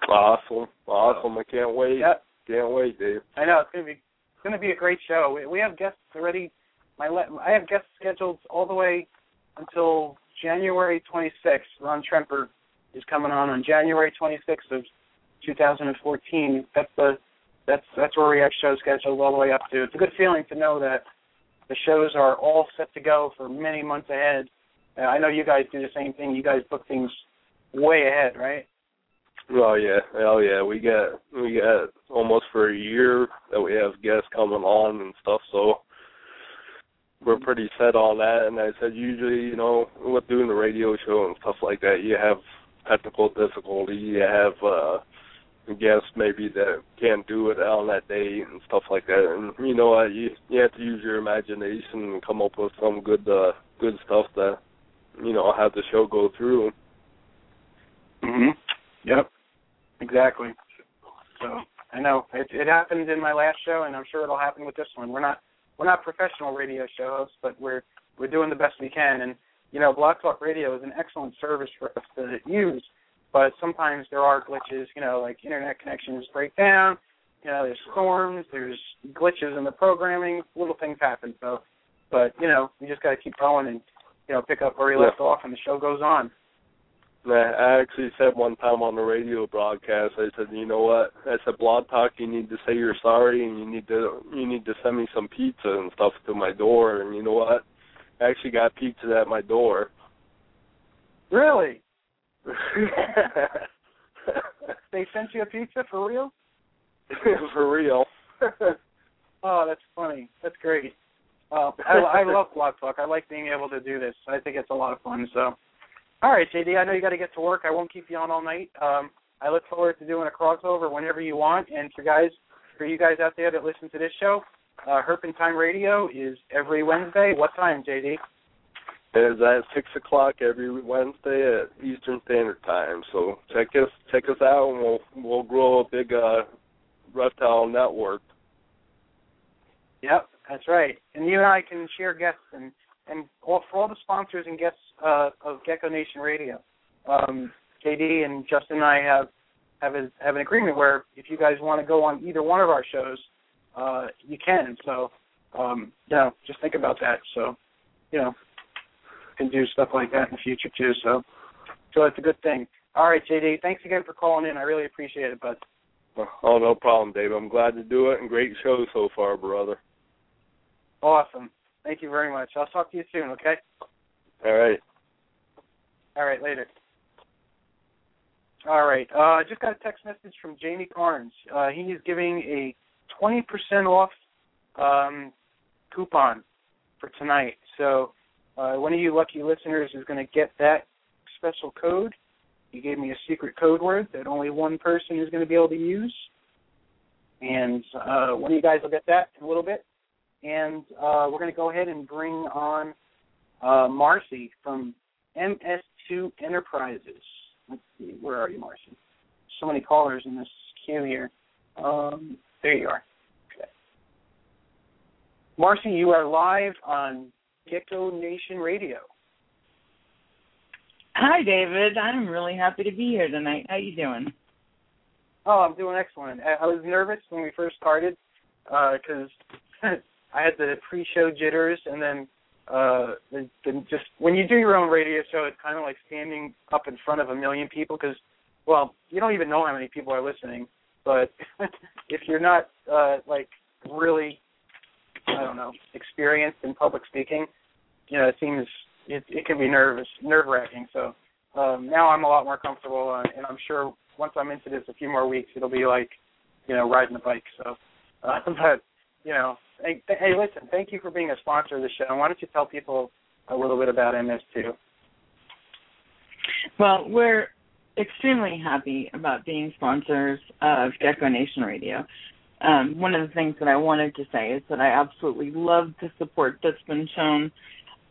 Awesome, awesome! I can't wait. Yep, Can't wait, Dave. I know it's gonna be it's gonna be a great show. We, have guests already. My I have guests scheduled all the way until January January 26th. Ron Tremper is coming on on January 26th of 2014. That's the that's that's where we have shows scheduled all the way up to. It's a good feeling to know that the shows are all set to go for many months ahead. Uh, I know you guys do the same thing. You guys book things way ahead, right? Oh yeah, oh yeah. We get we get almost for a year that we have guests coming on and stuff. So we're pretty set on that. And I said usually, you know, with doing the radio show and stuff like that, you have technical difficulty. You have uh guests maybe that can't do it on that day and stuff like that. And you know you you have to use your imagination and come up with some good uh good stuff that you know have the show go through. Mhm. Yep. Exactly. So I know it it happened in my last show, and I'm sure it'll happen with this one. We're not we're not professional radio show hosts, but we're we're doing the best we can. And you know, Blog Talk Radio is an excellent service for us to use, but sometimes there are glitches. You know, like internet connections break down. You know, there's storms, there's glitches in the programming. Little things happen. So, but you know, we just got to keep going and you know pick up where we Yeah. left off, and the show goes on. I actually said one time on the radio broadcast, I said, you know what? I said, Blog Talk, you need to say you're sorry, and you need to you need to send me some pizza and stuff to my door. And you know what? I actually got pizza at my door. Really? They sent you a pizza for real? For real. Oh, that's funny. That's great. Uh, I, I love Blog Talk. I like being able to do this. I think it's a lot of fun. So, all right, JD. I know you got to get to work. I won't keep you on all night. Um, I look forward to doing a crossover whenever you want. And for guys, for you guys out there that listen to this show, uh, Herpin Time Radio is every Wednesday. What time, JD? It's at six o'clock every Wednesday at Eastern Standard Time. So check us check us out, and we'll we'll grow a big uh, reptile network. Yep, that's right. And you and I can share guests and and all, for all the sponsors and guests uh, of Gecko Nation Radio. Um, JD and Justin and I have have a, have an agreement where if you guys want to go on either one of our shows, uh, you can. So, um, you know, just think about that. So, you know, can do stuff like that in the future too. So, so it's a good thing. All right, JD. Thanks again for calling in. I really appreciate it, bud. Oh, no problem, Dave. I'm glad to do it, and great show so far, brother. Awesome. Thank you very much. I'll talk to you soon. Okay. All right. All right, later. All right. Uh, I just got a text message from Jamie Carnes. Uh, he is giving a 20% off um, coupon for tonight. So uh, one of you lucky listeners is going to get that special code. He gave me a secret code word that only one person is going to be able to use. And uh, one of you guys will get that in a little bit. And uh, we're going to go ahead and bring on uh, Marcy from MS2 Enterprises. Let's see, where are you, Marcy? So many callers in this queue here. Um, there you are. Okay. Marcy, you are live on Gecko Nation Radio. Hi, David. I'm really happy to be here tonight. How you doing? Oh, I'm doing excellent. I, I was nervous when we first started because I had the pre-show jitters, and then uh, the, just when you do your own radio show, it's kind of like standing up in front of a million people because, well, you don't even know how many people are listening. But if you're not uh, like really, I don't know, experienced in public speaking, you know, it seems it, it can be nervous, nerve wracking. So um, now I'm a lot more comfortable, uh, and I'm sure once I'm into this a few more weeks, it'll be like, you know, riding a bike. So, uh, but you know, hey, hey, listen, thank you for being a sponsor of the show. Why don't you tell people a little bit about MS2? Well, we're extremely happy about being sponsors of Gecko Nation Radio. Um, one of the things that I wanted to say is that I absolutely love the support that's been shown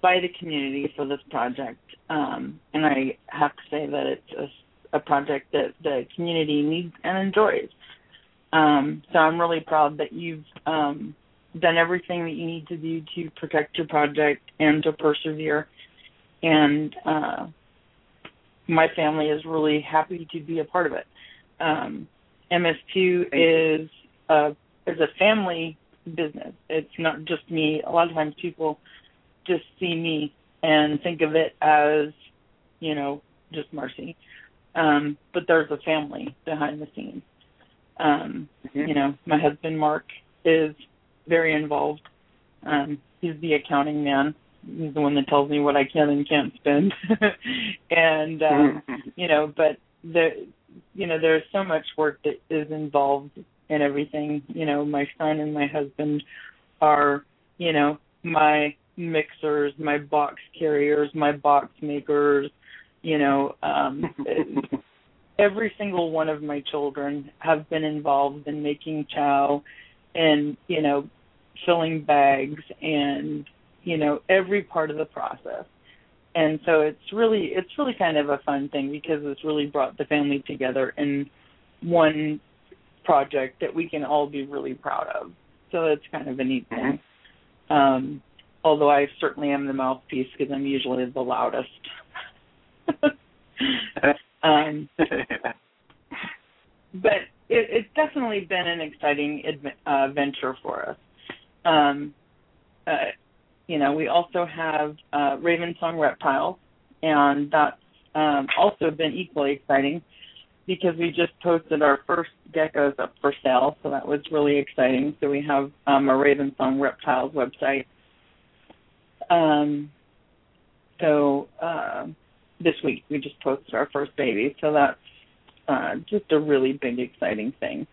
by the community for this project, um, and I have to say that it's a, a project that the community needs and enjoys. Um, so I'm really proud that you've um, done everything that you need to do to protect your project and to persevere. And uh, my family is really happy to be a part of it. Um, MS2 is a is a family business. It's not just me. A lot of times people just see me and think of it as you know, just Marcy. Um, but there's a family behind the scenes. Um, Mm-hmm. you know, my husband Mark is very involved. Um, he's the accounting man. He's the one that tells me what I can and can't spend. and um, you know, but the you know, there's so much work that is involved in everything. You know, my son and my husband are, you know, my mixers, my box carriers, my box makers, you know, um every single one of my children have been involved in making chow and, you know, filling bags and, you know, every part of the process. And so it's really it's really kind of a fun thing because it's really brought the family together in one project that we can all be really proud of. So it's kind of a neat thing. Um, although I certainly am the mouthpiece because I'm usually the loudest. um, but it, it's definitely been an exciting adve- uh, venture for us. Um, uh, you know, we also have uh, Raven Song Reptiles, and that's um, also been equally exciting because we just posted our first geckos up for sale, so that was really exciting. So we have um, a Raven Song Reptiles website. Um, so uh, this week we just posted our first baby, so that's uh, just a really big, exciting thing.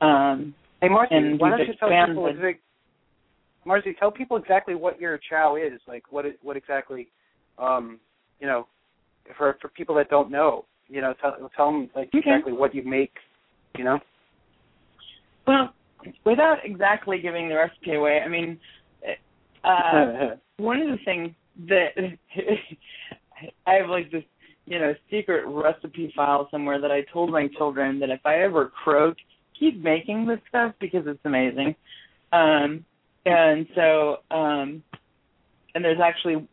Um, Hey, Marcy, and why don't you tell people exactly, Marcy, tell people exactly what your chow is, like what it, what exactly, um, you know, for for people that don't know, you know, tell tell them like Okay. exactly what you make, you know. Well, without exactly giving the recipe away, I mean, uh, one of the things that I have like this, you know, secret recipe file somewhere that I told my children that if I ever croak, keep making this stuff because it's amazing. Um, and so, um, and there's actually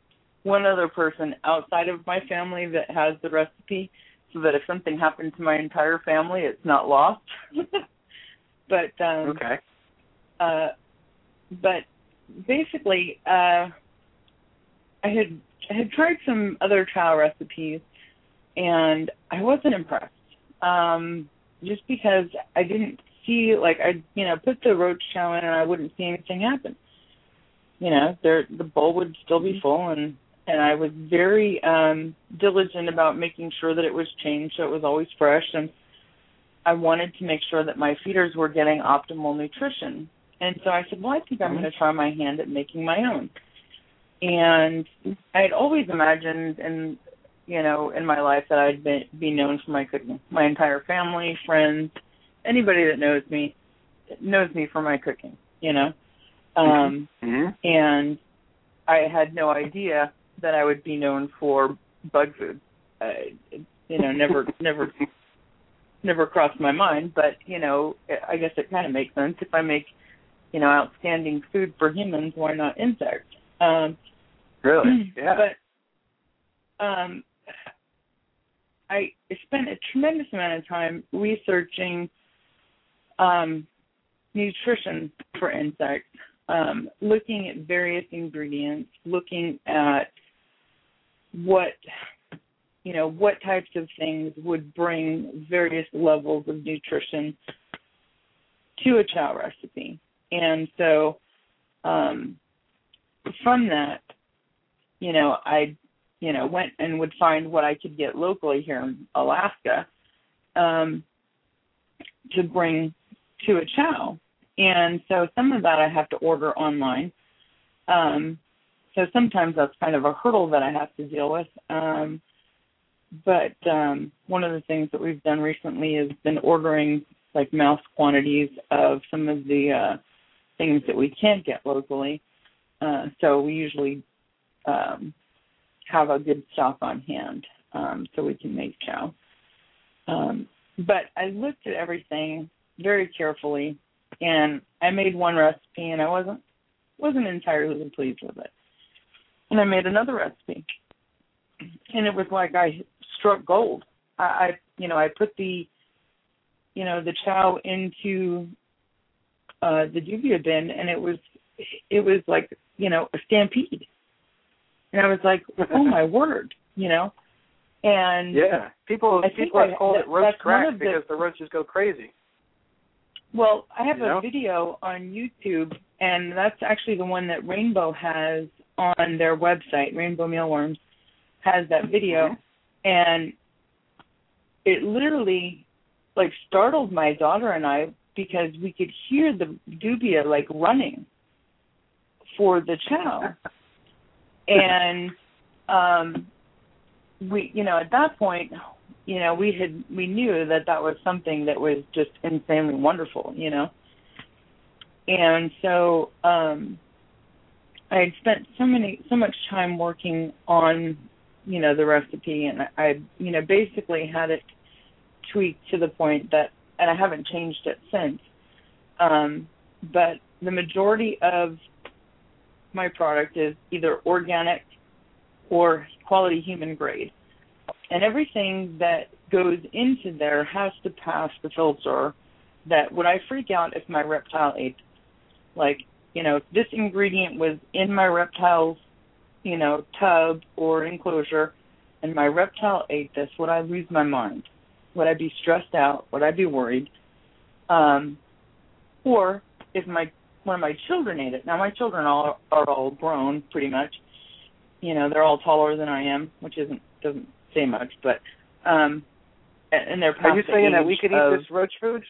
one other person outside of my family that has the recipe, so that if something happened to my entire family, it's not lost. but um, okay. uh, but basically, uh, I had I had tried some other chow recipes, and I wasn't impressed. Um, just because I didn't see like I you know put the roach chow in and I wouldn't see anything happen. You know, there the bowl would still be full, and and I was very um diligent about making sure that it was changed so it was always fresh and I wanted to make sure that my feeders were getting optimal nutrition. And so I said, well, I think I'm going to try my hand at making my own. And I had always imagined, and you know, in my life that I'd be, be known for my cooking. My entire family, friends, anybody that knows me knows me for my cooking. You know, um, Mm-hmm. and I had no idea that I would be known for bug food. Uh, you know, never, never, never crossed my mind. But you know, I guess it kind of makes sense if I make, you know, outstanding food for humans. Why not insects? Um, Really? Yeah. but um, I spent a tremendous amount of time researching um, nutrition for insects, um, looking at various ingredients, looking at what you know what types of things would bring various levels of nutrition to a chow recipe, and so um, from that, you know, I you know went and would find what I could get locally here in Alaska um, to bring to a chow. And so some of that I have to order online. Um, so sometimes that's kind of a hurdle that I have to deal with. Um, but um, one of the things that we've done recently is been ordering like mouse quantities of some of the uh, things that we can't get locally. Uh, so we usually um, have a good stock on hand um, so we can make chow. Um, but I looked at everything very carefully, and I made one recipe, and I wasn't wasn't entirely pleased with it. And I made another recipe, and it was like I struck gold. I, I you know I put the you know the chow into uh the dubia bin, and it was it was like you know a stampede and I was like, oh my word, you know. And yeah, people I people have called that- it roach crack of the- because the roaches go crazy. Well, I have You know? a video on YouTube, and that's actually the one that Rainbow has on their website. Rainbow Mealworms has that video, Mhm. and it literally like startled my daughter and I because we could hear the dubia like running for the chow, and um, we, you know, at that point, you know, we had we knew that that was something that was just insanely wonderful, you know. And so um I had spent so many so much time working on, you know, the recipe and I, I you know, basically had it tweaked to the point that and I haven't changed it since. Um but the majority of my product is either organic or quality human grade. And everything that goes into there has to pass the filter that would I freak out if my reptile ate like you know this ingredient was in my reptile's you know tub or enclosure and my reptile ate this would I lose my mind? Would I be stressed out? Would I be worried? Um or if my one of my children ate it now my children all are all grown pretty much you know they're all taller than I am which isn't doesn't say much but um and they're Are you saying that we could eat of- this roach food?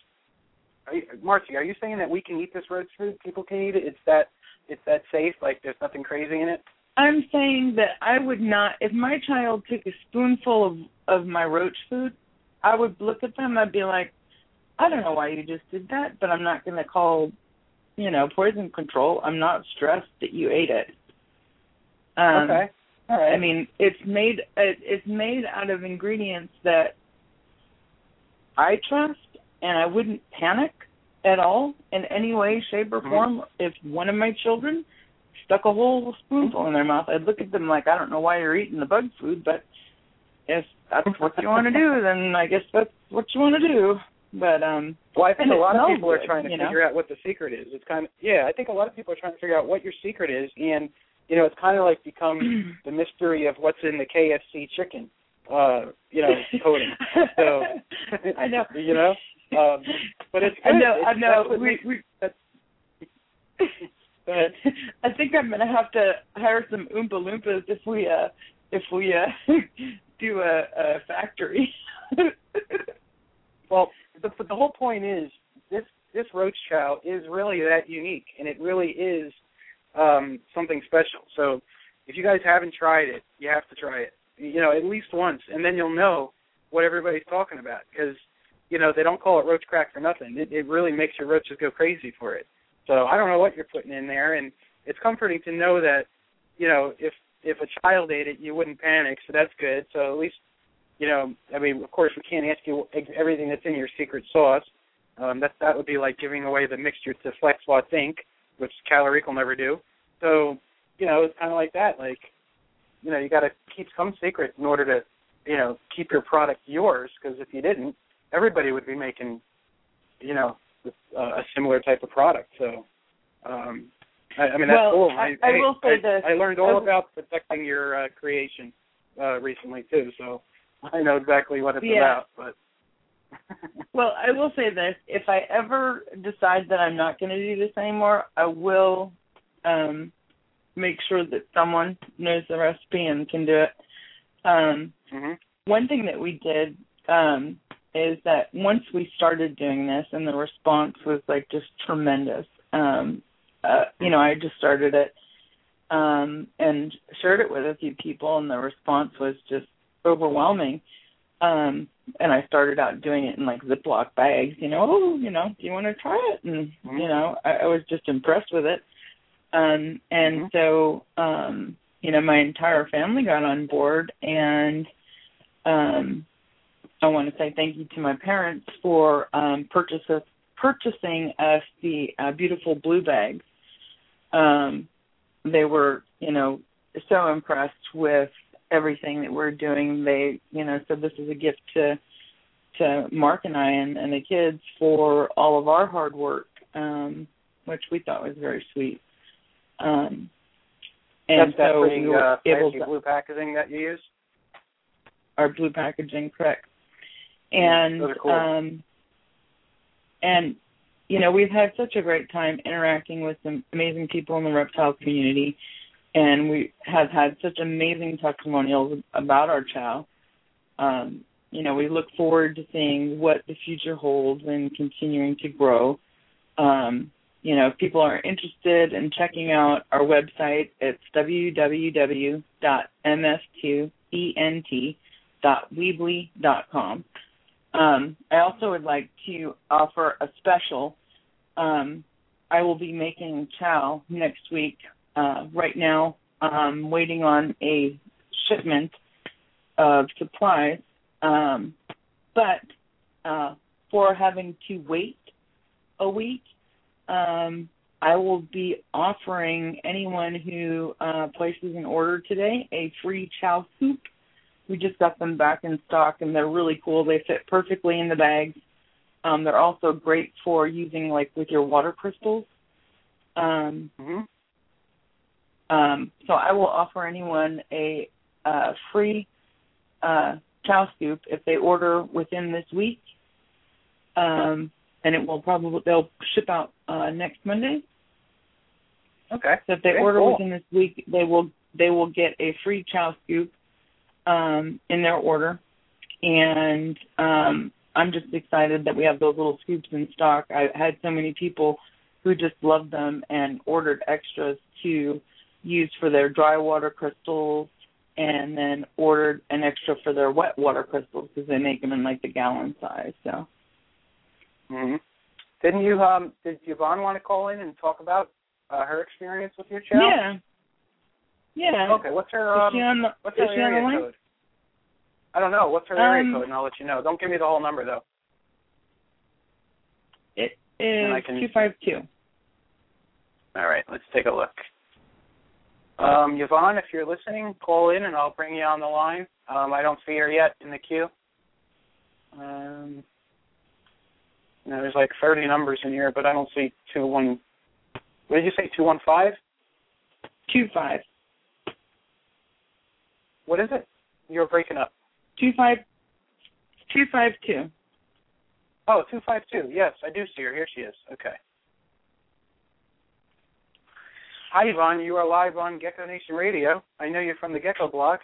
Are you, Marcy, are you saying that we can eat this roach food? People can eat it. It's that it's that safe. Like there's nothing crazy in it. I'm saying that I would not if my child took a spoonful of of my roach food, I would look at them I'd be like, I don't know why you just did that, but I'm not going to call, you know, poison control. I'm not stressed that you ate it. Um okay. All right. I mean, it's made it, it's made out of ingredients that I trust, and I wouldn't panic at all in any way, shape, or Mhm. form if one of my children stuck a whole spoonful in their mouth. I'd look at them like, I don't know why you're eating the bug food, but if that's what you want to do, then I guess that's what you want to do. But um, Well, I think a lot of people are trying to you know? figure out what the secret is. It's kind of yeah. I think a lot of people are trying to figure out what your secret is, and you know, it's kind of like become the mystery of what's in the KFC chicken, uh, you know, coating. So I know. you know, um, but it's I know. It's, I know. We, we, ahead. I think I'm gonna have to hire some Oompa Loompas if we uh if we uh do a, a factory. Well, the but the whole point is this this roach chow is really that unique, and it really is um, something special. So if you guys haven't tried it, you have to try it. You know, at least once, and then you'll know what everybody's talking about because you know they don't call it roach crack for nothing. It, it really makes your roaches go crazy for it. So I don't know what you're putting in there, and it's comforting to know that you know if if a child ate it, you wouldn't panic. So that's good. So at least you know, I mean, of course, we can't ask you everything that's in your secret sauce. Um, that that would be like giving away the mixture to Flex Law Think, which Calorique will never do. So, you know, it's kind of like that. Like, you know, you got to keep some secret in order to, you know, keep your product yours. Because if you didn't, everybody would be making, you know, uh, a similar type of product. So, um, I, I mean, that's Well, cool. I- I will say I, this. I learned all I- about protecting your uh, creation uh, recently too. So. I know exactly what it's Yeah. about, but well, I will say this: if I ever decide that I'm not going to do this anymore, I will um make sure that someone knows the recipe and can do it. Um hmm one thing that we did um is that once we started doing this and the response was like just tremendous um uh you know i just started it um and shared it with a few people and the response was just overwhelming um and i started out doing it in like ziploc bags you know oh you know do you want to try it and Mhm. you know I, I was just impressed with it um and Mhm. so um you know my entire family got on board and um I want to say thank you to my parents for um purchases purchasing us the uh, beautiful blue bags. Um they were, you know, so impressed with everything that we're doing. They, you know, said this is a gift to to Mark and I and, and the kids for all of our hard work, um, which we thought was very sweet. Um and that's that so pretty we were uh, able to blue packaging that you use. our blue packaging, correct? And cool. um, and you know we've had such a great time interacting with some amazing people in the reptile community, and we have had such amazing testimonials about our chow. Um, you know, we look forward to seeing what the future holds and continuing to grow. Um, you know, if people are interested in checking out our website, it's www.ms2ent.weebly.com. Um, I also would like to offer a special. Um, I will be making chow next week. Uh, right now, I'm waiting on a shipment of supplies, um, but uh, for having to wait a week, um, I will be offering anyone who uh, places an order today a free chow soup. We just got them back in stock, and they're really cool. They fit perfectly in the bags. Um, they're also great for using like with your water crystals. Um, hmm um, so I will offer anyone a uh, free uh, chow scoop if they order within this week, um, and it will probably they'll ship out uh, next Monday. Okay. So if they Okay, order cool. within this week, they will they will get a free chow scoop um, in their order, and um, I'm just excited that we have those little scoops in stock. I had so many people who just loved them and ordered extras to use for their dry water crystals, and then ordered an extra for their wet water crystals because they make them in like the gallon size. So hmm Didn't you um did Yvonne want to call in and talk about uh, her experience with your chow? yeah, yeah. Okay, what's her Is um she on the, what's her she on the area line? code? I don't know. What's her area Um, code and I'll let you know. Don't give me the whole number though. It is two five two. All right, let's take a look. Um, Yvonne, if you're listening, call in and I'll bring you on the line. Um, I don't see her yet in the queue. Um, there's like 30 numbers in here, but I don't see two one. What did you say? Two one five? Two five. What is it? You're breaking up. Two five two five two. Oh, two five two. Yes, I do see her. Here she is. Okay. Hi, Yvonne. You are live on Gecko Nation Radio. I know you're from the Gecko blog.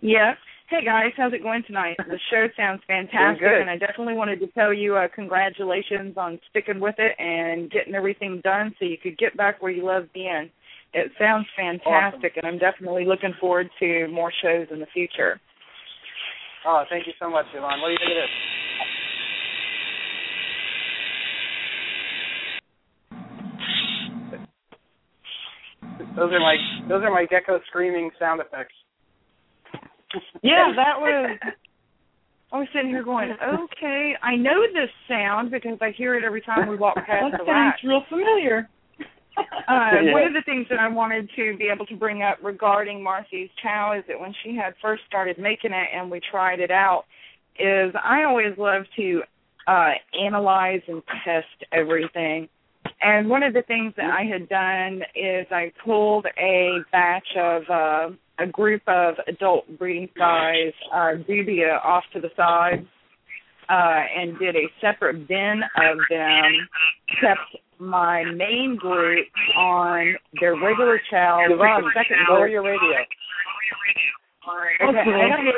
Yeah. Hey guys, how's it going tonight? The show sounds fantastic, and I definitely wanted to tell you uh, congratulations on sticking with it and getting everything done so you could get back where you love being. It sounds fantastic, and I'm definitely looking forward to more shows in the future. Oh, thank you so much, Yvonne. What do you think of this? Those are my those are my gecko screaming sound effects. Yeah, that was. I was sitting here going, okay, I know this sound because I hear it every time we walk past That the sounds real familiar. Uh, Yeah. One of the things that I wanted to be able to bring up regarding Marcy's chow is that when she had first started making it and we tried it out, is I always love to uh, analyze and test everything. And one of the things that I had done is I pulled a batch of uh, a group of adult breeding size uh, dubia off to the side uh, and did a separate bin of them, kept my main group on their regular chow. The second lower your radio. Okay, I, have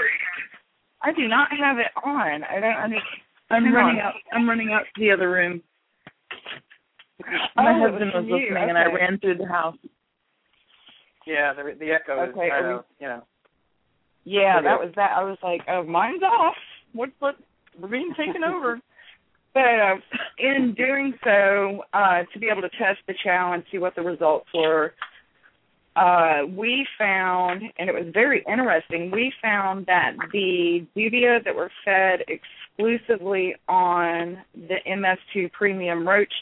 I do not have it on. I don't understand. I'm running out. I'm running out to the other room. My Oh, husband was listening, and I ran through the house. Yeah, the the echo is Okay, kind are of you know. Yeah, Okay. that was that. I was like, oh, mine's off. What? What? We're being taken over. But uh, in doing so, uh, to be able to test the chow and see what the results were, uh, we found, and it was very interesting, we found that the dubia that were fed exclusively on the MS2 Premium Roach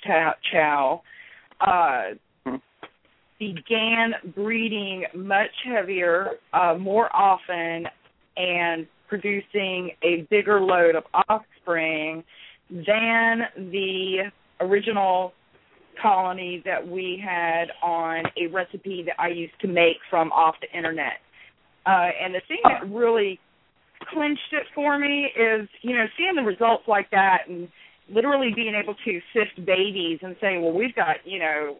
chow, uh, began breeding much heavier, uh, more often, and producing a bigger load of offspring than the original colony that we had on a recipe that I used to make from off the internet. Uh, and the thing that really clinched it for me is, you know, seeing the results like that and literally being able to sift babies and saying, well, we've got, you know,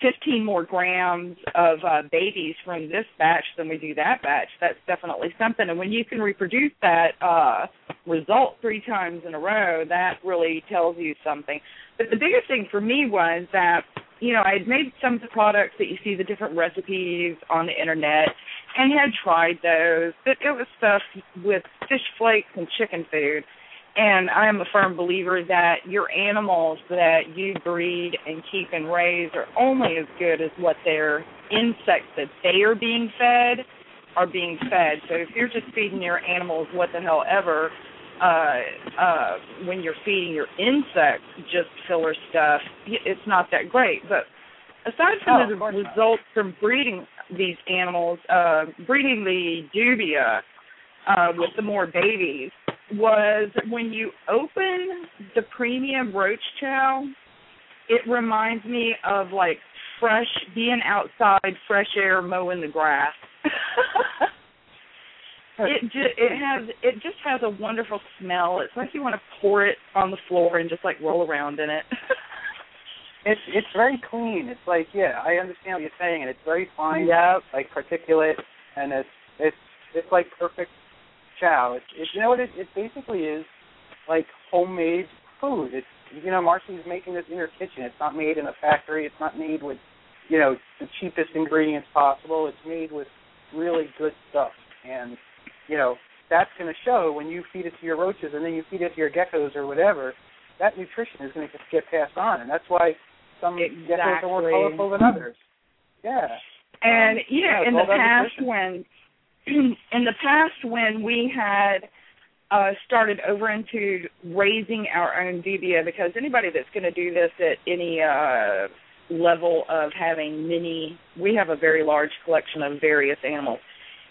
15 more grams of uh, babies from this batch than we do that batch. That's definitely something. And when you can reproduce that uh, result three times in a row, that really tells you something. But the biggest thing for me was that, you know, I had made some of the products that you see the different recipes on the internet and had tried those, but it was stuff with fish flakes and chicken food and I am a firm believer that your animals that you breed and keep and raise are only as good as what their insects that they are being fed are being fed. So if you're just feeding your animals what the hell ever, uh, uh, when you're feeding your insects just filler stuff, it's not that great. But aside from oh, the results from breeding these animals, uh, breeding the dubia uh, with the more babies, was when you open the premium roach chow, it reminds me of like fresh being outside, fresh air, mowing the grass. it just it has it just has a wonderful smell. It's like you want to pour it on the floor and just like roll around in it. it's it's very clean. It's like yeah, I understand what you're saying, and it's very fine, Yeah, like particulate, and it's it's it's like perfect chow. It's, it's you know what it, it basically is like homemade food. It's you know Marcy's making this in her kitchen. It's not made in a factory. It's not made with you know the cheapest ingredients possible. It's made with really good stuff, and you know that's going to show when you feed it to your roaches and then you feed it to your geckos or whatever. That nutrition is going to get passed on, and that's why some exactly. geckos are more colorful than others. Yeah. And um, you know, yeah, in the past when in the past when we had uh, started over into raising our own dubia, because anybody that's going to do this at any uh, level of having many, we have a very large collection of various animals.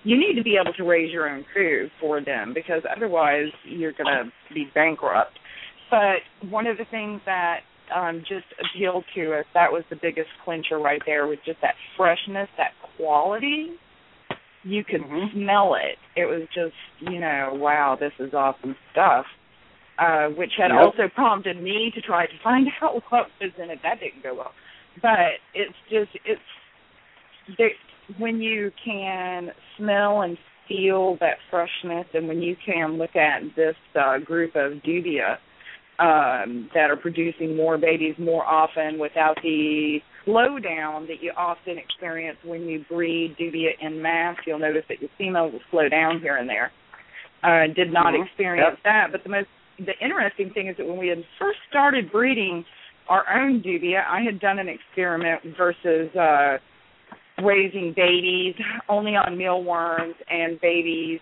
You need to be able to raise your own food for them because otherwise you're going to be bankrupt. But one of the things that um, just appealed to us, that was the biggest clincher right there, was just that freshness, that quality you could mm-hmm. smell it. It was just, you know, wow, this is awesome stuff. Uh, which had yep. also prompted me to try to find out what was in it. That didn't go well. But it's just it's there, when you can smell and feel that freshness, and when you can look at this uh, group of dubia um, that are producing more babies more often without the slowdown that you often experience when you breed dubia in mass. You'll notice that your females will slow down here and there. Uh, did not mm-hmm. experience yep. that, but the most the interesting thing is that when we had first started breeding our own dubia, I had done an experiment versus uh, raising babies only on mealworms and babies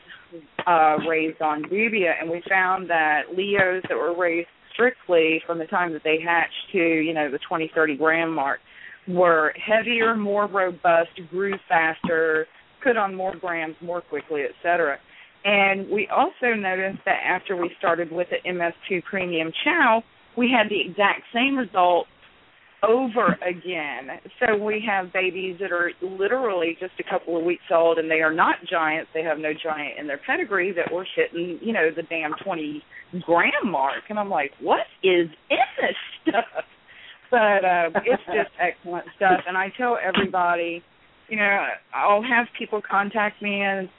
uh, raised on dubia, and we found that Leos that were raised strictly from the time that they hatched to you know the 20 30 gram mark were heavier, more robust, grew faster, put on more grams more quickly, etc. And we also noticed that after we started with the MS2 Premium Chow, we had the exact same result over again. So we have babies that are literally just a couple of weeks old and they are not giants. They have no giant in their pedigree that we're hitting, you know, the damn 20 gram mark. And I'm like, what is in this stuff? but uh, it's just excellent stuff. And I tell everybody, you know, I'll have people contact me and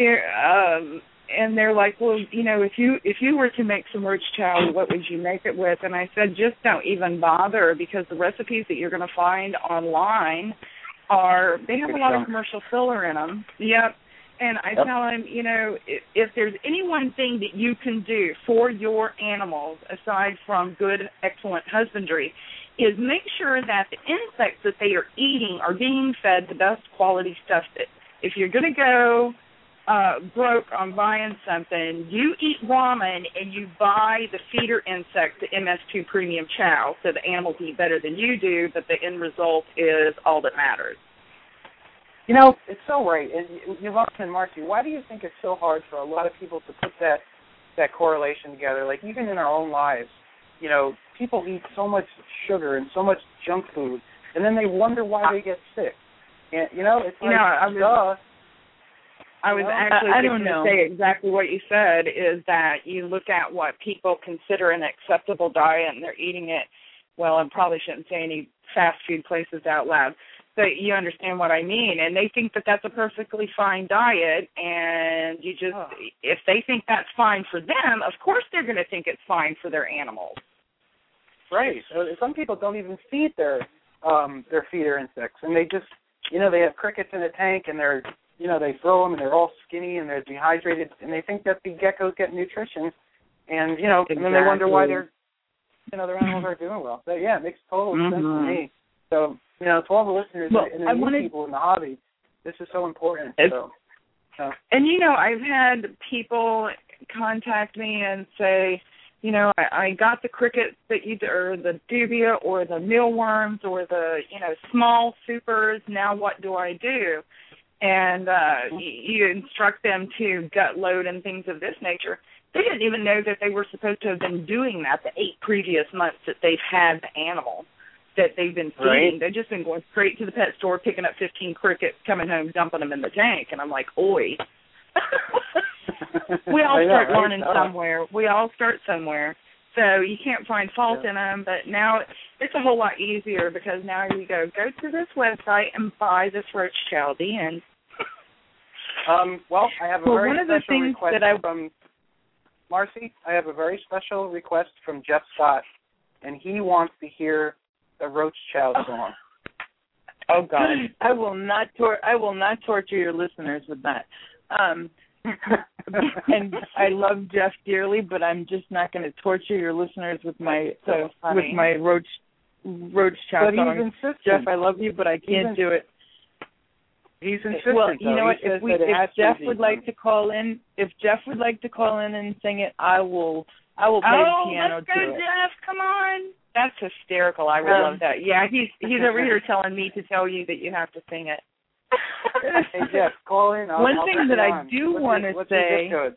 um, and they're like, well, you know, if you if you were to make some roach chow, what would you make it with? And I said, just don't even bother because the recipes that you're going to find online are they have a lot of commercial filler in them. Yep. And I yep. tell them, you know, if, if there's any one thing that you can do for your animals aside from good, excellent husbandry, is make sure that the insects that they are eating are being fed the best quality stuff. That if you're going to go uh broke on buying something, you eat ramen and you buy the feeder insect, the MS2 premium chow, so the animals eat better than you do, but the end result is all that matters. You know, it's so right. And Yvonne and Marcy, why do you think it's so hard for a lot of people to put that that correlation together? Like even in our own lives, you know, people eat so much sugar and so much junk food, and then they wonder why they get sick. And you know, it's like, you know, I duh. I was actually I- I going to say exactly what you said is that you look at what people consider an acceptable diet and they're eating it. Well, I probably shouldn't say any fast food places out loud, but you understand what I mean. And they think that that's a perfectly fine diet, and you just, Oh. if they think that's fine for them, of course they're going to think it's fine for their animals. Right. So some people don't even feed their um their feeder insects, and they just, you know, they have crickets in a tank, and they're, you know, they throw them, and they're all skinny, and they're dehydrated, and they think that the geckos get nutrition, and you know, and then they wonder why they're, you know, their animals aren't doing well. So yeah, it makes total sense to Mhm. me. So you know, to all the listeners Well, and the new wanted- people in the hobby, this is so important. It's- so. So. And you know, I've had people contact me and say, you know, I, I got the crickets that you or the dubia or the mealworms or the you know small supers. Now what do I do? And uh y- you instruct them to gut load and things of this nature. They didn't even know that they were supposed to have been doing that the eight previous months that they've had the animal that they've been feeding. Right. They've just been going straight to the pet store, picking up 15 crickets, coming home, dumping them in the tank, and I'm like, oi. we all know, start right? learning Uh, somewhere. We all start somewhere. So you can't find fault Yeah. in them, but now it's a whole lot easier because now you go go to this website and buy this roach. The end. Um, well, I have a Well, very one of the special things request that I- from Marcy. I have a very special request from Jeff Scott, and he wants to hear the Roach Chow song. Oh God. I will not tor- I will not torture your listeners with that. Um and I love Jeff dearly, but I'm just not going to torture your listeners with my So funny. with my roach roach chow song. Jeff, I love you, but I can't He's do it. He's insistent. Well, you know what? If we if Jeff to be would like to call in, if Jeff would like to call in and sing it, I will I will play oh, the piano let's go, to it. Jeff! Come on. That's hysterical. I would Um, love that. Yeah, he's he's over here telling me to tell you that you have to sing it. Hey Jeff, call in. I'll, One I'll thing that it I on. do wanna your- what's your say-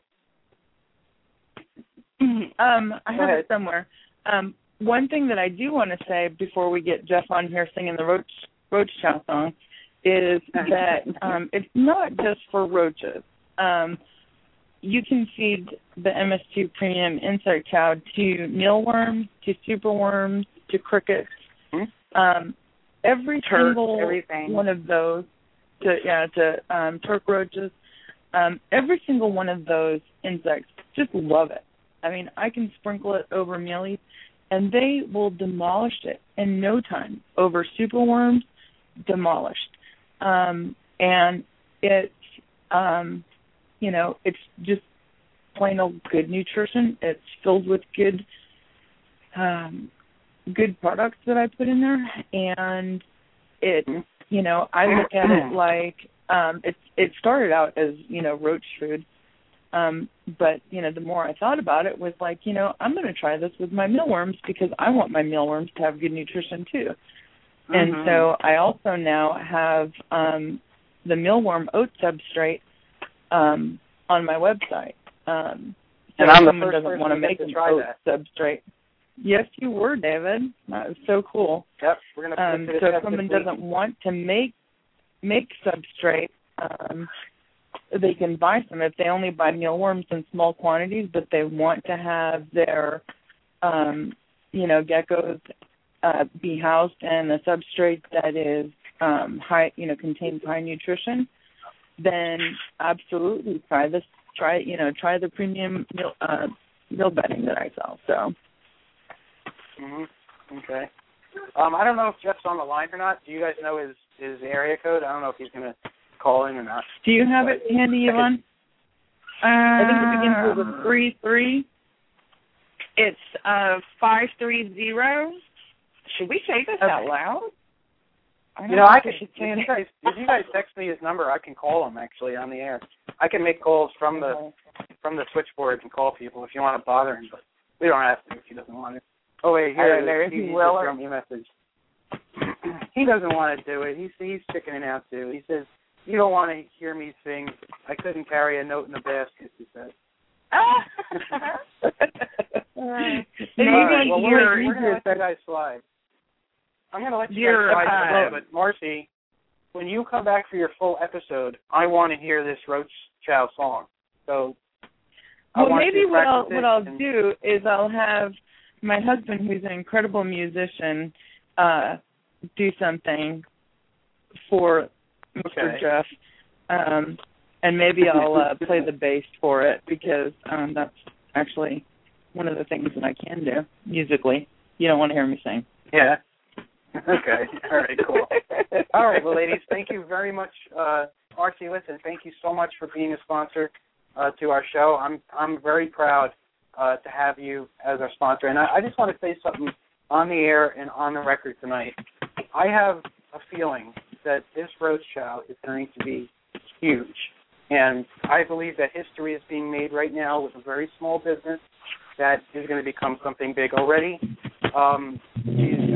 um, I Go have ahead. it somewhere. Um, one thing that I do want to say before we get Jeff on here singing the Roach Roach Chow song is that um, it's not just for roaches. Um, you can feed the MS2 Premium Insect Chow to mealworms, to superworms, to crickets. Hmm? Um, every Turks, single everything. one of those, to yeah, to um, Turk roaches, um, every single one of those insects just love it. I mean, I can sprinkle it over mealies, and they will demolish it in no time. Over superworms, demolished. Um, and it's, um, you know, it's just plain old good nutrition. It's filled with good, um, good products that I put in there, and it, you know, I look at it like um, it. It started out as you know roach food, um, but you know, the more I thought about it, was like, you know, I'm going to try this with my mealworms because I want my mealworms to have good nutrition too. And Mhm. so I also now have um, the mealworm oat substrate um, on my website. Um, so And I'm the someone first doesn't want to make to try oat that. substrate. Yes, you were, David. That was so cool. Yep, we're gonna Um, it to the so if someone doesn't want to make make substrate, um, they can buy some. If they only buy mealworms in small quantities, but they want to have their, um, you know, geckos uh, be housed in a substrate that is um, high, you know, contains high nutrition, then absolutely try this. Try, you know, try the premium meal, uh, meal bedding that I sell. So. hmm Okay. Um, I don't know if Jeff's on the line or not. Do you guys know his his area code? I don't know if he's gonna call in or not. Do you have it handy, Yvonne? I think it begins with Um, a three three. It's uh five three zero. Should we say this Okay. out loud? I You know, I think can. If say you guys, if you guys text me his number, I can call him actually on the air. I can make calls from the from the switchboard and call people if you want to bother him, but we don't have to if he doesn't want to. Oh wait, I here know it if he He will just me message. he doesn't want to do it. He's he's chickening out too. He says, "You don't want to hear me sing. I couldn't carry a note in a basket." He said. Maybe right, well, we're, we're gonna let you guys slide. I'm gonna let you guys slide uh, bit. Marcy, when you come back for your full episode, I want to hear this Roach Chow song. So I Well, maybe what I'll what I'll and- do is I'll have my husband, who's an incredible musician, uh, do something for Mr. Okay. Jeff, um, and maybe I'll uh, play the bass for it because um, that's actually one of the things that I can do musically. You don't want to hear me sing. Yeah. Okay. All right. Cool. All right. Well, ladies, thank you very much, uh, Marcy. Listen, thank you so much for being a sponsor uh, to our show. I'm I'm very proud uh, to have you as our sponsor, and I, I just want to say something on the air and on the record tonight. I have a feeling that this roach chow is going to be huge, and I believe that history is being made right now with a very small business that is going to become something big already. Um,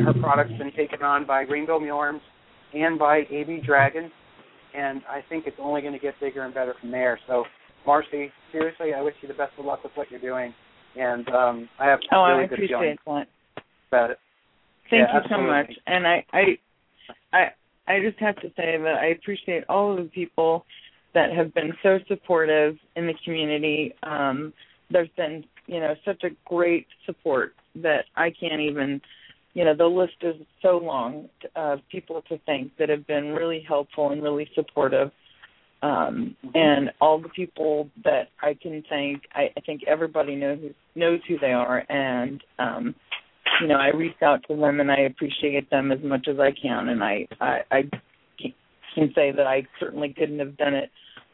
her product's been taken on by Rainbow Mule and by AB Dragon, and I think it's only going to get bigger and better from there. So, Marcy, seriously, I wish you the best of luck with what you're doing, and um, I have Oh, really I good feelings that. about it. Thank Yeah, you so much. And I, I, I, I just have to say that I appreciate all of the people that have been so supportive in the community. Um, there's been, you know, such a great support that I can't even, you know, the list is so long of people to thank that have been really helpful and really supportive. Um, and all the people that I can thank, I, I think everybody knows knows who they are, and um, you know, I reach out to them and I appreciate them as much as I can, and I I, I can say that I certainly couldn't have done it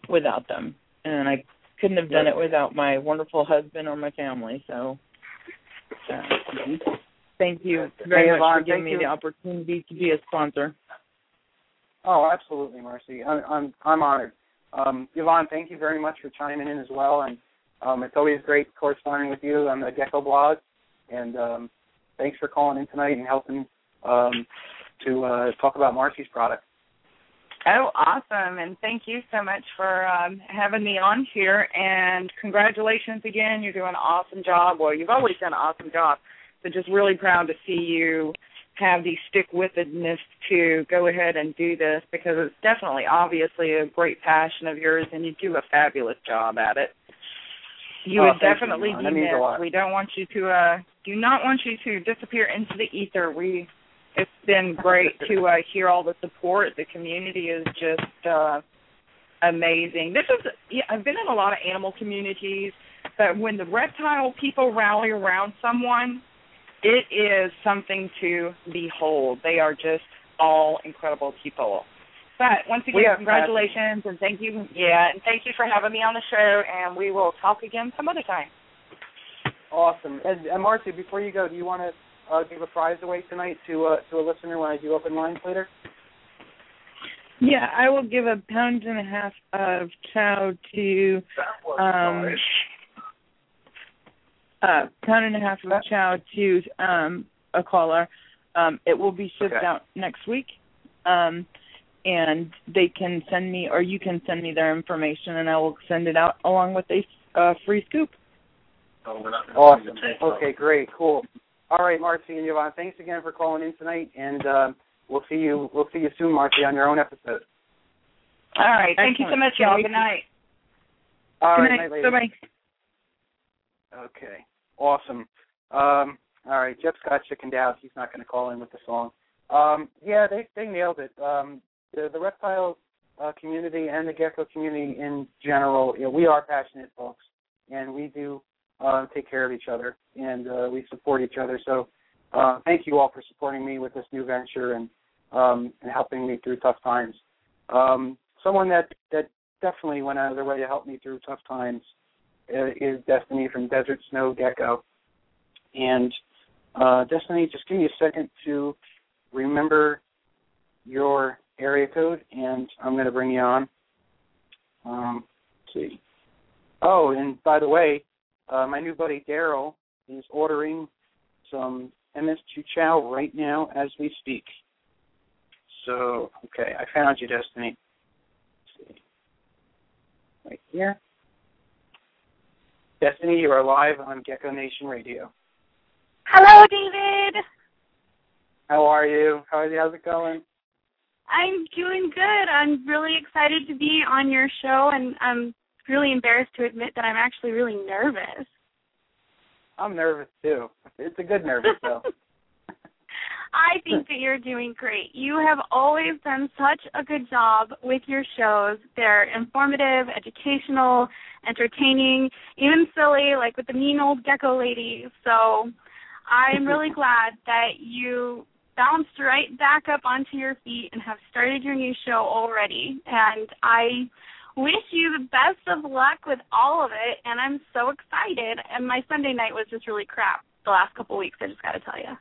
without them, and I couldn't have done it without my wonderful husband or my family. So, uh, thank you very much for giving thank me you. the opportunity to be a sponsor. Oh, absolutely, Marcy. I'm I'm, I'm honored. Um, Yvonne, thank you very much for chiming in as well, and um, it's always great corresponding with you on the Gecko blog. And um, thanks for calling in tonight and helping um, to uh, talk about Marcy's product. Oh, awesome. And thank you so much for um, having me on here. And congratulations again. You're doing an awesome job. Well, you've always done an awesome job. But just really proud to see you have the stick with itness to go ahead and do this because it's definitely, obviously, a great passion of yours and you do a fabulous job at it. You Oh, would you, definitely Yvonne. be That means a lot. missed. We don't want you to uh do not want you to disappear into the ether. We it's been great to uh, hear all the support. The community is just uh, amazing. This is yeah, I've been in a lot of animal communities, but when the reptile people rally around someone, it is something to behold. They are just all incredible people. But once again, congratulations and thank you. Yeah, and thank you for having me on the show. And we will talk again some other time. Awesome. And, and Marcy, before you go, do you want to uh, give a prize away tonight to uh, to a listener when I do open lines later? Yeah, I will give a pound and a half of chow to um uh pound and a half of chow to um a caller. Um it will be shipped Okay. out next week. Um and they can send me or you can send me their information and I will send it out along with a uh, free scoop. Awesome. Okay, great, cool. All right, Marcy and Yvonne, thanks again for calling in tonight, and um, we'll see you. We'll see you soon, Marcy, on your own episode. All right. Thank you so much, y'all. Can't Good night. All Good right, night. night, Bye bye. Okay, awesome. Um, all right, Jeff got chickened out. He's not going to call in with the song. Um, yeah, they they nailed it. Um, the the reptile uh, community and the gecko community in general, you know, we are passionate folks, and we do uh, take care of each other and uh, we support each other. So, uh, thank you all for supporting me with this new venture and um, and helping me through tough times. Um, someone that that definitely went out of their way to help me through tough times is Destiny from Desert Snow Gecko. And uh, Destiny, just give me a second to remember your area code, and I'm going to bring you on. Um, see. Oh, and by the way, uh, my new buddy Daryl is ordering some MS2 Chow right now as we speak. So, okay, I found you, Destiny. Right here. Destiny, you are live on Gecko Nation Radio. Hello, David. How are you? How how's it going? I'm doing good. I'm really excited to be on your show, and I'm really embarrassed to admit that I'm actually really nervous. I'm nervous too. It's a good nervous though. I think that you're doing great. You have always done such a good job with your shows. They're informative, educational, entertaining, even silly, like with the mean old gecko lady. So I'm really glad that you bounced right back up onto your feet and have started your new show already. And I wish you the best of luck with all of it. And I'm so excited. And my Sunday night was just really crap the last couple of weeks. I just got to tell you.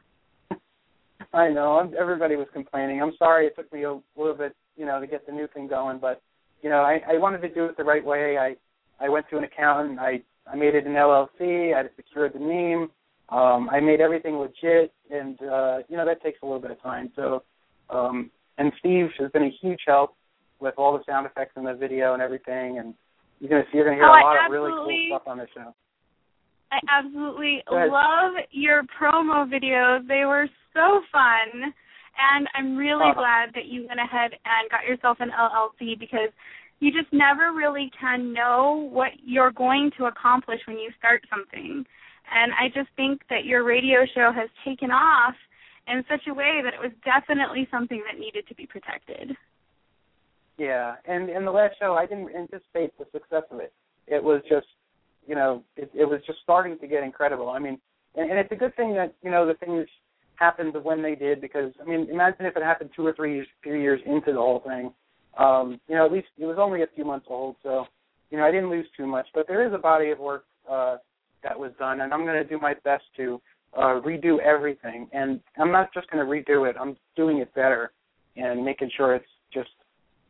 I know. I'm, everybody was complaining. I'm sorry it took me a little bit, you know, to get the new thing going, but you know, I, I wanted to do it the right way. I I went to an accountant. I I made it an LLC. I secured the name. Um, I made everything legit, and uh, you know that takes a little bit of time. So, um, and Steve has been a huge help with all the sound effects in the video and everything. And you're gonna see, you're gonna hear oh, a lot of really cool stuff on the show. I absolutely love your promo videos. They were so fun. And I'm really Uh-huh. glad that you went ahead and got yourself an LLC because you just never really can know what you're going to accomplish when you start something. And I just think that your radio show has taken off in such a way that it was definitely something that needed to be protected. Yeah, and in the last show, I didn't anticipate the success of it. It was just, you know, it, it was just starting to get incredible. I mean, and, and it's a good thing that you know the things happened when they did because I mean, imagine if it happened two or three years, few years into the whole thing. Um, you know, at least it was only a few months old, so you know I didn't lose too much. But there is a body of work uh, that was done, and I'm going to do my best to uh, redo everything. And I'm not just going to redo it; I'm doing it better and making sure it's just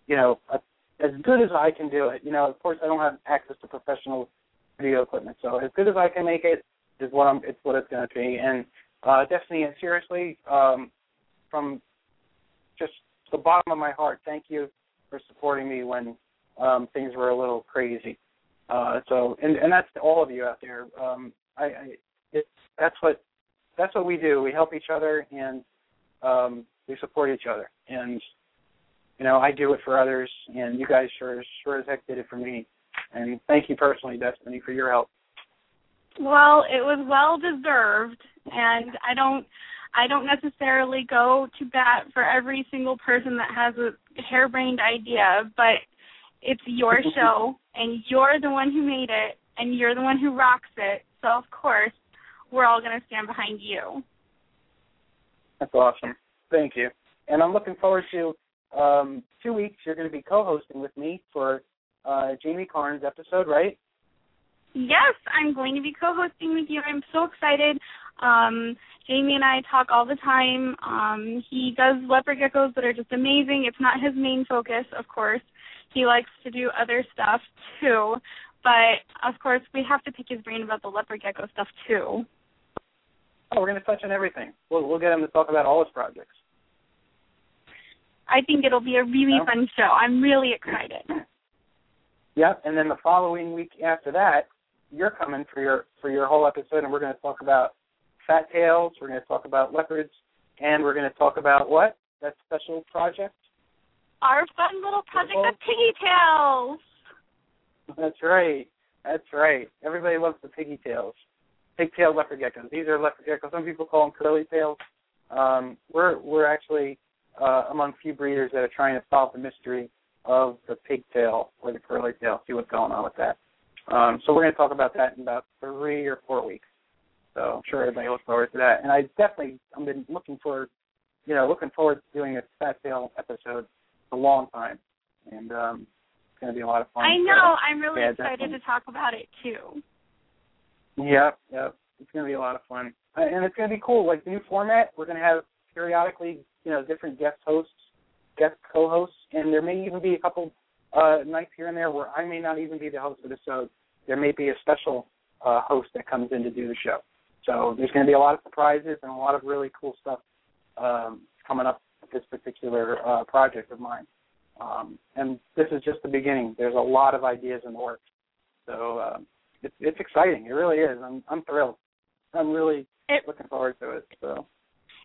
you know, a, as good as I can do it. You know, of course, I don't have access to professional video equipment, so as good as I can make it is what I'm. It's what it's going to be. And uh, Destiny, and seriously, um, from just the bottom of my heart, thank you for supporting me when um, things were a little crazy. Uh, so, and and that's all of you out there. Um, I, I it's that's what that's what we do. We help each other and um, we support each other. And you know, I do it for others, and you guys sure sure as heck did it for me. And thank you personally, Destiny, for your help. Well, it was well deserved, and I don't I don't necessarily go to bat for every single person that has a harebrained idea, but it's your show and you're the one who made it and you're the one who rocks it. So of course, we're all going to stand behind you. That's awesome. Thank you. And I'm looking forward to um, two weeks. You're going to be co-hosting with me for uh, Jamie Carnes episode, right? Yes, I'm going to be co-hosting with you. I'm so excited. Um, Jamie and I talk all the time. Um, he does leopard geckos that are just amazing. It's not his main focus, of course. He likes to do other stuff too, but of course we have to pick his brain about the leopard gecko stuff too. Oh, we're going to touch on everything. We'll we'll get him to talk about all his projects. I think it'll be a really Yeah. fun show. I'm really excited. Yep. And then the following week after that, you're coming for your for your whole episode, and we're going to talk about fat tails. We're going to talk about leopards, and we're going to talk about what that special project. Our fun little project of Piggy Tails. That's right. That's right. Everybody loves the piggy tails. Pigtail leopard geckos. These are leopard geckos. Some people call them curly tails. Um, we're we're actually uh, among few breeders that are trying to solve the mystery of the pigtail or the curly tail. See what's going on with that. Um, so we're going to talk about that in about three or four weeks. So I'm sure everybody looks forward to that. And I definitely I've been looking for, you know, looking forward to doing a fat tail episode for a long time, and um, it's going to be a lot of fun. I So, know. I'm really yeah, excited definitely. to talk about it too. Yep, yep. It's going to be a lot of fun, and it's going to be cool. Like the new format, we're going to have periodically, you know, different guest hosts, guest co-hosts, and there may even be a couple uh, nights here and there where I may not even be the host of the show. There may be a special uh, host that comes in to do the show. So there's going to be a lot of surprises and a lot of really cool stuff um, coming up with this particular uh, project of mine. Um, and this is just the beginning. There's a lot of ideas in the works. So um, it's it's exciting. It really is. I'm I'm thrilled. I'm really It- looking forward to it. So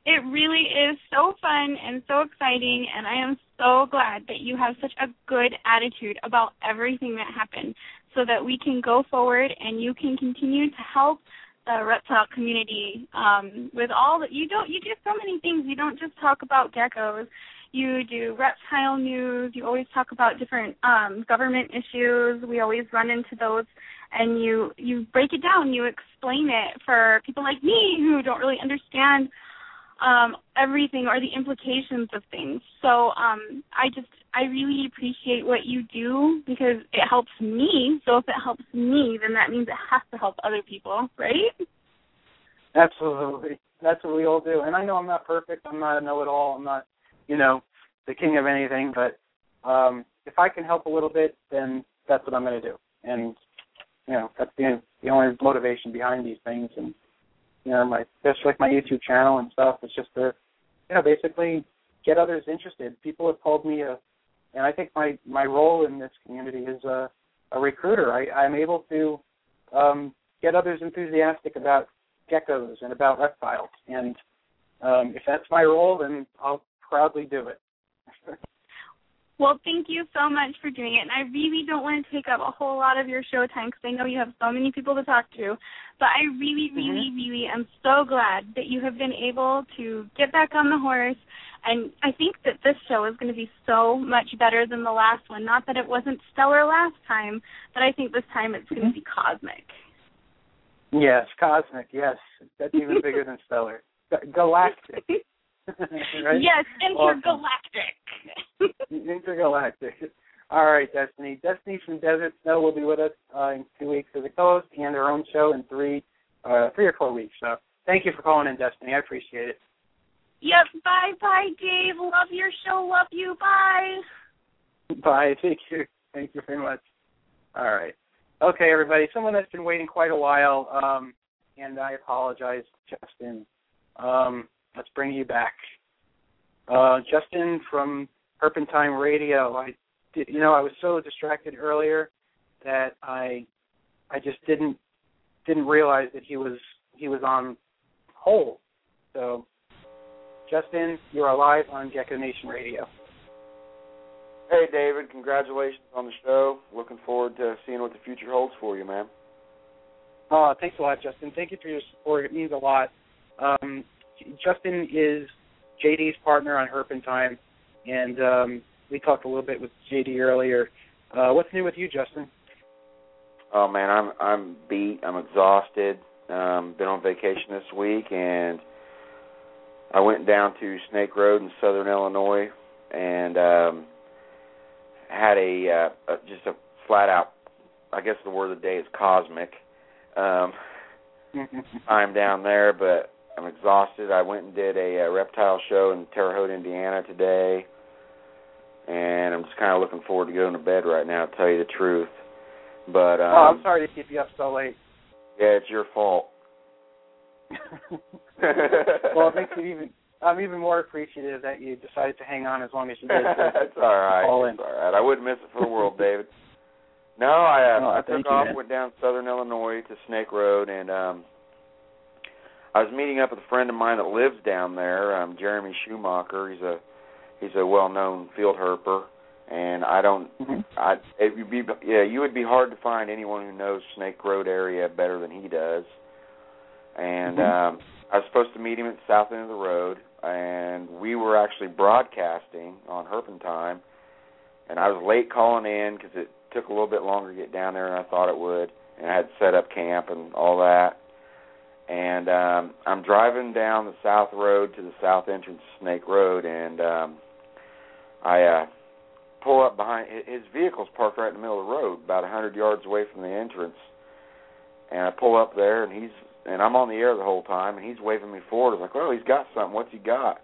It really is so fun and so exciting, and I am so glad that you have such a good attitude about everything that happened so that we can go forward and you can continue to help the reptile community um, with all that you don't you do so many things. You don't just talk about geckos. You do reptile news. You always talk about different um, government issues. We always run into those and you you break it down. You explain it for people like me who don't really understand um, everything or the implications of things so um, i just i really appreciate what you do because it helps me so if it helps me then that means it has to help other people right Absolutely. That's what we all do. And I know I'm not perfect. I'm not a know-it-all. I'm not, you know, the king of anything. But um, if I can help a little bit, then that's what I'm going to do. And you know, that's the the only motivation behind these things. And you know, my just like my YouTube channel and stuff. It's just to, you know, basically get others interested. People have called me a, and I think my my role in this community is a a recruiter. I, I'm able to um, get others enthusiastic about geckos and about reptiles. And um, if that's my role, then I'll proudly do it. Well, thank you so much for doing it. And I really don't want to take up a whole lot of your show time because I know you have so many people to talk to. But I really, really, mm-hmm. really am so glad that you have been able to get back on the horse. And I think that this show is going to be so much better than the last one. Not that it wasn't stellar last time, but I think this time it's going to be cosmic. Yes, cosmic. Yes, that's even bigger than stellar. Galactic. right? Yes, intergalactic. Awesome. intergalactic. All right, Destiny. Destiny from Desert Snow will be with us uh, in two weeks as a co-host and her own show in three, uh, three or four weeks. So thank you for calling in, Destiny. I appreciate it. Yep. Bye, bye, Dave. Love your show. Love you. Bye. Bye. Thank you. Thank you very much. All right. Okay, everybody. Someone that's been waiting quite a while, um, and I apologize, Justin. Um, let's bring you back. Uh, Justin from Herpentine Radio. I, did, you know, I was so distracted earlier that I, I just didn't didn't realize that he was he was on hold. So, Justin, you're alive on Gecko Nation Radio. Hey, David. Congratulations on the show. Looking forward to seeing what the future holds for you, man. Oh, thanks a lot, Justin. Thank you for your support. It means a lot. Um, Justin is JD's partner on Herpentine, and um, we talked a little bit with JD earlier. Uh, what's new with you, Justin? Oh man, I'm I'm beat. I'm exhausted. Um, been on vacation this week, and I went down to Snake Road in Southern Illinois, and um, had a, uh, a just a flat out. I guess the word of the day is cosmic. Um, I'm down there, but I'm exhausted. I went and did a, a reptile show in Terre Haute, Indiana today, and I'm just kind of looking forward to going to bed right now. To tell you the truth, but um, oh, I'm sorry to keep you up so late. Yeah, it's your fault. well, it makes it even I'm even more appreciative that you decided to hang on as long as you did. That's all right. All in. all right. I wouldn't miss it for the world, David. No, I uh, oh, I took off, went down Southern Illinois to Snake Road, and um I was meeting up with a friend of mine that lives down there, um Jeremy Schumacher. He's a he's a well-known field herper, and I don't mm-hmm. I it would be yeah you would be hard to find anyone who knows Snake Road area better than he does. And mm-hmm. um I was supposed to meet him at the south end of the road, and we were actually broadcasting on Herpentine, and I was late calling in because it took a little bit longer to get down there than I thought it would, and I had set up camp and all that. And um I'm driving down the south road to the south entrance of Snake Road, and um I uh pull up behind his vehicle's parked right in the middle of the road, about a hundred yards away from the entrance. And I pull up there, and he's and I'm on the air the whole time, and he's waving me forward. I was like, "Well, he's got something. What's he got?"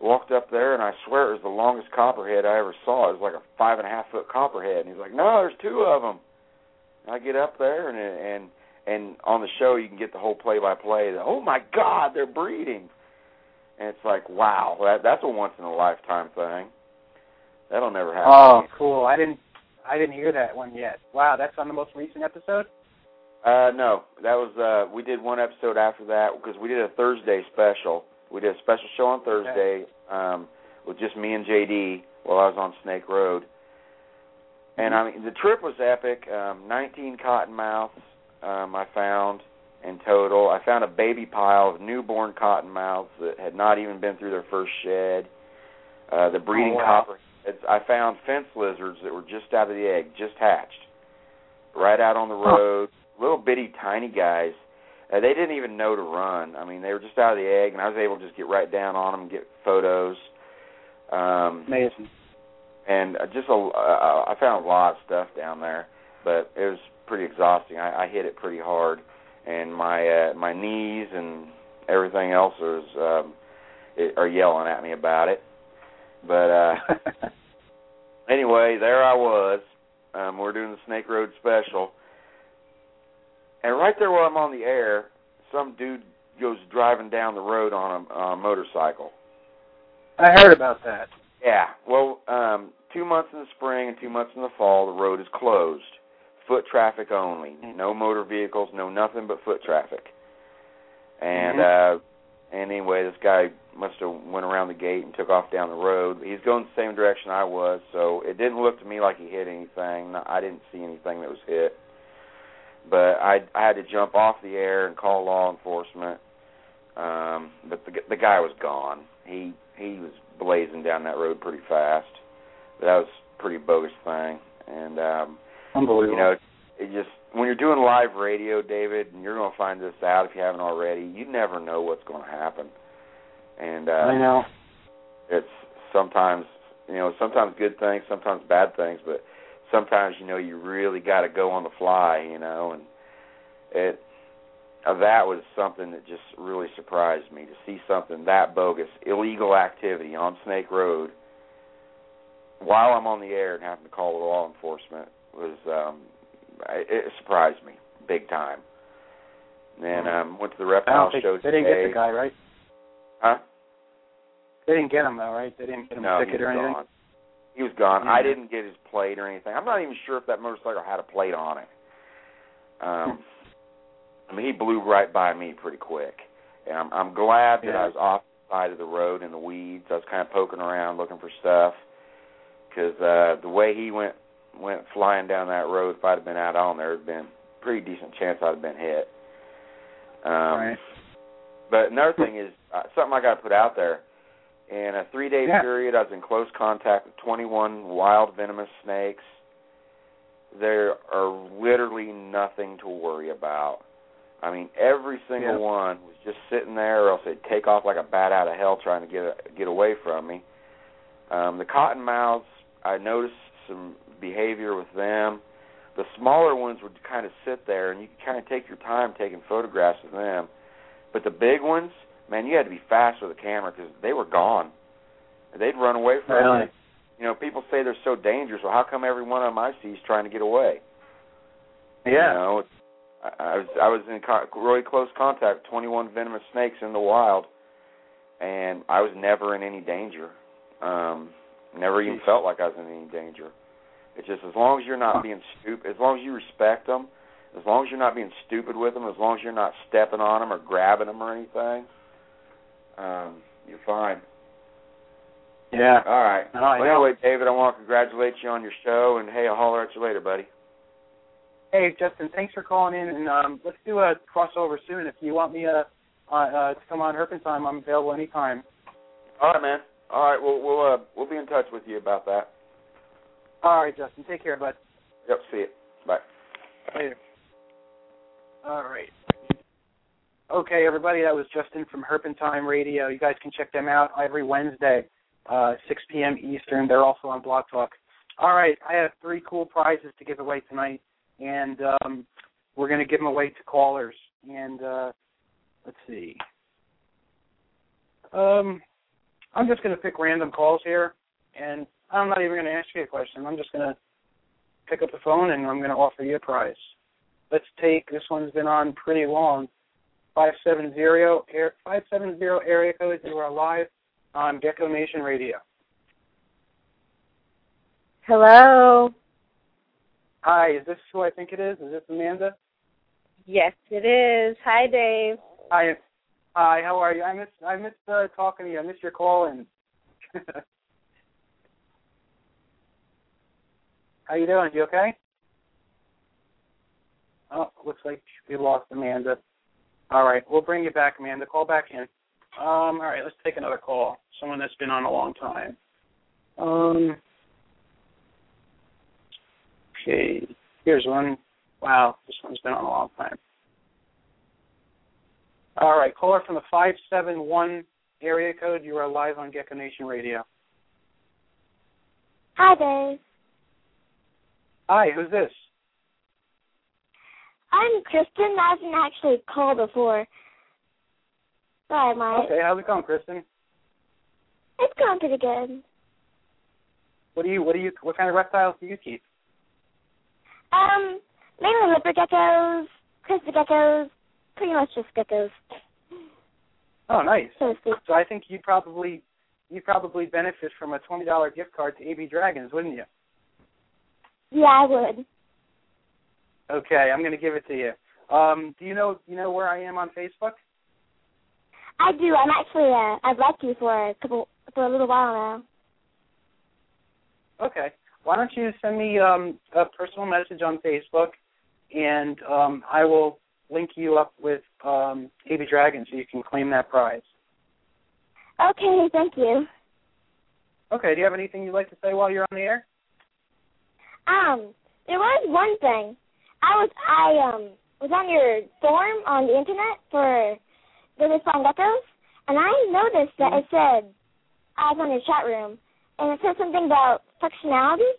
Walked up there, and I swear it was the longest copperhead I ever saw. It was like a five and a half foot copperhead, and he's like, "No, there's two of them." And I get up there, and and and on the show you can get the whole play by play. Oh my God, they're breeding, and it's like, wow, that that's a once in a lifetime thing. That'll never happen. Oh, cool! I didn't I didn't hear that one yet. Wow, that's on the most recent episode. Uh, no, that was uh, we did one episode after that because we did a Thursday special We did a special show on Thursday um, with just me and JD while I was on Snake Road. And I mean, the trip was epic. Um, 19 cottonmouths um, I found in total. I found a baby pile of newborn cottonmouths that had not even been through their first shed. Uh, the breeding Oh, wow. copperheads. I found fence lizards that were just out of the egg, just hatched, right out on the road. Little bitty, tiny guys. Uh, they didn't even know to run. I mean, they were just out of the egg, and I was able to just get right down on them and get photos. Um, Amazing. and uh, just a, uh, I found a lot of stuff down there, but it was pretty exhausting. I, I hit it pretty hard, and my uh, my knees and everything else is um, it, are yelling at me about it. But uh, anyway, there I was. Um, we're doing the Snake Road special, and right there while I'm on the air, some dude goes driving down the road on a, on a motorcycle. I heard about that. Yeah. Well, um, two months in the spring and two months in the fall, the road is closed. Foot traffic only. No motor vehicles, no nothing but foot traffic. And uh anyway, this guy must have went around the gate and took off down the road. He's going the same direction I was, so it didn't look to me like he hit anything. I didn't see anything that was hit. But I I had to jump off the air and call law enforcement. Um but the the guy was gone. He he was blazing down that road pretty fast. But that was a pretty bogus thing. And um Unbelievable. you know, it just when you're doing live radio, David, and you're going to find this out if you haven't already. You never know what's going to happen, and uh, I know. it's sometimes you know sometimes good things, sometimes bad things, but sometimes you know you really got to go on the fly, you know, and it uh, that was something that just really surprised me to see something that bogus, illegal activity on Snake Road while I'm on the air and having to call the law enforcement was um it, it surprised me big time. And um went to the I reptile don't show they didn't get the guy right. Huh? They didn't get him though, right? They didn't get him no, a ticket was or anything. gone. He was gone. I didn't get his plate or anything. I'm not even sure if that motorcycle had a plate on it. Um I mean he blew right by me pretty quick. And I'm I'm glad that Yeah. I was off the side of the road in the weeds. I was kind of poking around looking for stuff cuz uh the way he went went flying down that road if I'd have been out on there there'd been a pretty decent chance I'd have been hit. Um right. but another thing is uh, something I got to put out there. In a three-day Yeah. period, I was in close contact with 21 wild venomous snakes. There are literally nothing to worry about. I mean, every single Yeah. one was just sitting there, or else they'd take off like a bat out of hell trying to get get away from me. Um, the cottonmouths, I noticed some behavior with them. The smaller ones would kind of sit there, and you could kind of take your time taking photographs of them. But the big ones, man, you had to be fast with the camera because they were gone. They'd run away from Really? you. You know, people say they're so dangerous. Well, how come every one of them I see is trying to get away? Yeah. You know, I, was I was in co- really close contact with 21 venomous snakes in the wild, and I was never in any danger. Um, never even felt like I was in any danger. It's just as long as you're not being stupid, as long as you respect them, as long as you're not being stupid with them, as long as you're not stepping on them or grabbing them or anything, um, you're fine. Yeah. All right. No, well, know. anyway, David, I want to congratulate you on your show, and hey, I'll holler at you later, buddy. Hey, Justin, thanks for calling in, and um, let's do a crossover soon. If you want me uh, uh, uh, to come on Herpentime, I'm available anytime. All right, man. All right, we'll we'll uh, we'll be in touch with you about that. All right, Justin, take care, bud. Yep. See you. Bye. Later. All right. Okay, everybody, that was Justin from Herpentime Radio. You guys can check them out every Wednesday, uh, 6 p.m. Eastern. They're also on Blog Talk. All right, I have three cool prizes to give away tonight, and um, we're going to give them away to callers. And uh, let's see. Um, I'm just going to pick random calls here, and I'm not even going to ask you a question. I'm just going to pick up the phone and I'm going to offer you a prize. Let's take this one's been on pretty long. Five seven zero air five seven zero area code. You are live on Gecko Nation Radio. Hello. Hi, is this who I think it is? Is this Amanda? Yes, it is. Hi, Dave. Hi, Hi, how are you? I missed I missed uh, talking to you. I missed your call and How you doing? You okay? Oh, looks like we lost Amanda. All right, we'll bring you back, Amanda. Call back in. Um, all right, let's take another call. Someone that's been on a long time. Um, okay, here's one. Wow, this one's been on a long time. All right, caller from the 571 area code. You are live on Gecko Nation Radio. Hi, Dave. Hi, who's this? I'm Kristen. I haven't actually called before. Hi, Mike. Okay, how's it going, Kristen? It's going pretty good. What do you what do you what kind of reptiles do you keep? Um, mainly leopard geckos, crispy geckos, pretty much just geckos. Oh, nice. So. So I think you'd probably you'd probably benefit from a twenty dollar gift card to AB Dragons, wouldn't you? Yeah, I would. Okay, I'm going to give it to you. Um, do you know you know where I am on Facebook? I do. I'm actually uh, I've liked you for a couple for a little while now. Okay. Why don't you send me um, a personal message on Facebook, and um, I will link you up with um, AB Dragon so you can claim that prize. Okay, thank you. Okay. Do you have anything you'd like to say while you're on the air? Um, there was one thing. I was I um was on your forum on the internet for the Respond Geckos, and I noticed that it said I was on your chat room, and it said something about functionality.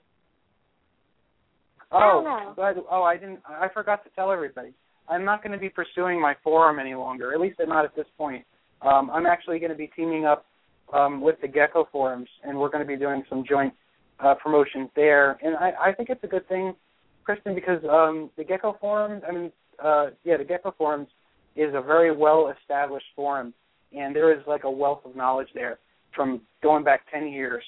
I don't know. Oh, by oh, I didn't. I forgot to tell everybody. I'm not going to be pursuing my forum any longer. At least not at this point. Um, I'm actually going to be teaming up um, with the Gecko forums, and we're going to be doing some joint uh, promotions there. And I, I think it's a good thing, Kristen, because um, the Gecko forums. I mean, uh, yeah, the Gecko forums is a very well established forum, and there is like a wealth of knowledge there from going back ten years.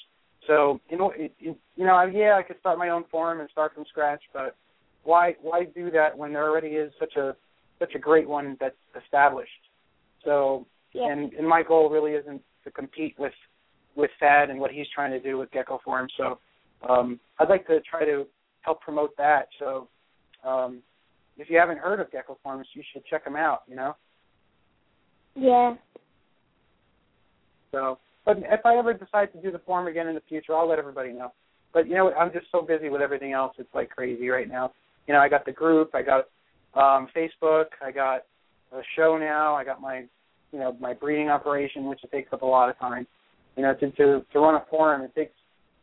So you know, it, it, you know, yeah, I could start my own forum and start from scratch, but why why do that when there already is such a such a great one that's established? So Yeah. and and my goal really isn't to compete with with Thad and what he's trying to do with Gecko Forum. So um, I'd like to try to help promote that. So um, if you haven't heard of Gecko Forums, you should check them out. You know. Yeah. So, but if I ever decide to do the forum again in the future, I'll let everybody know. But you know, I'm just so busy with everything else. It's like crazy right now. You know, I got the group, I got um Facebook, I got a show now, I got my, you know, my breeding operation, which takes up a lot of time. You know, to to to run a forum, it takes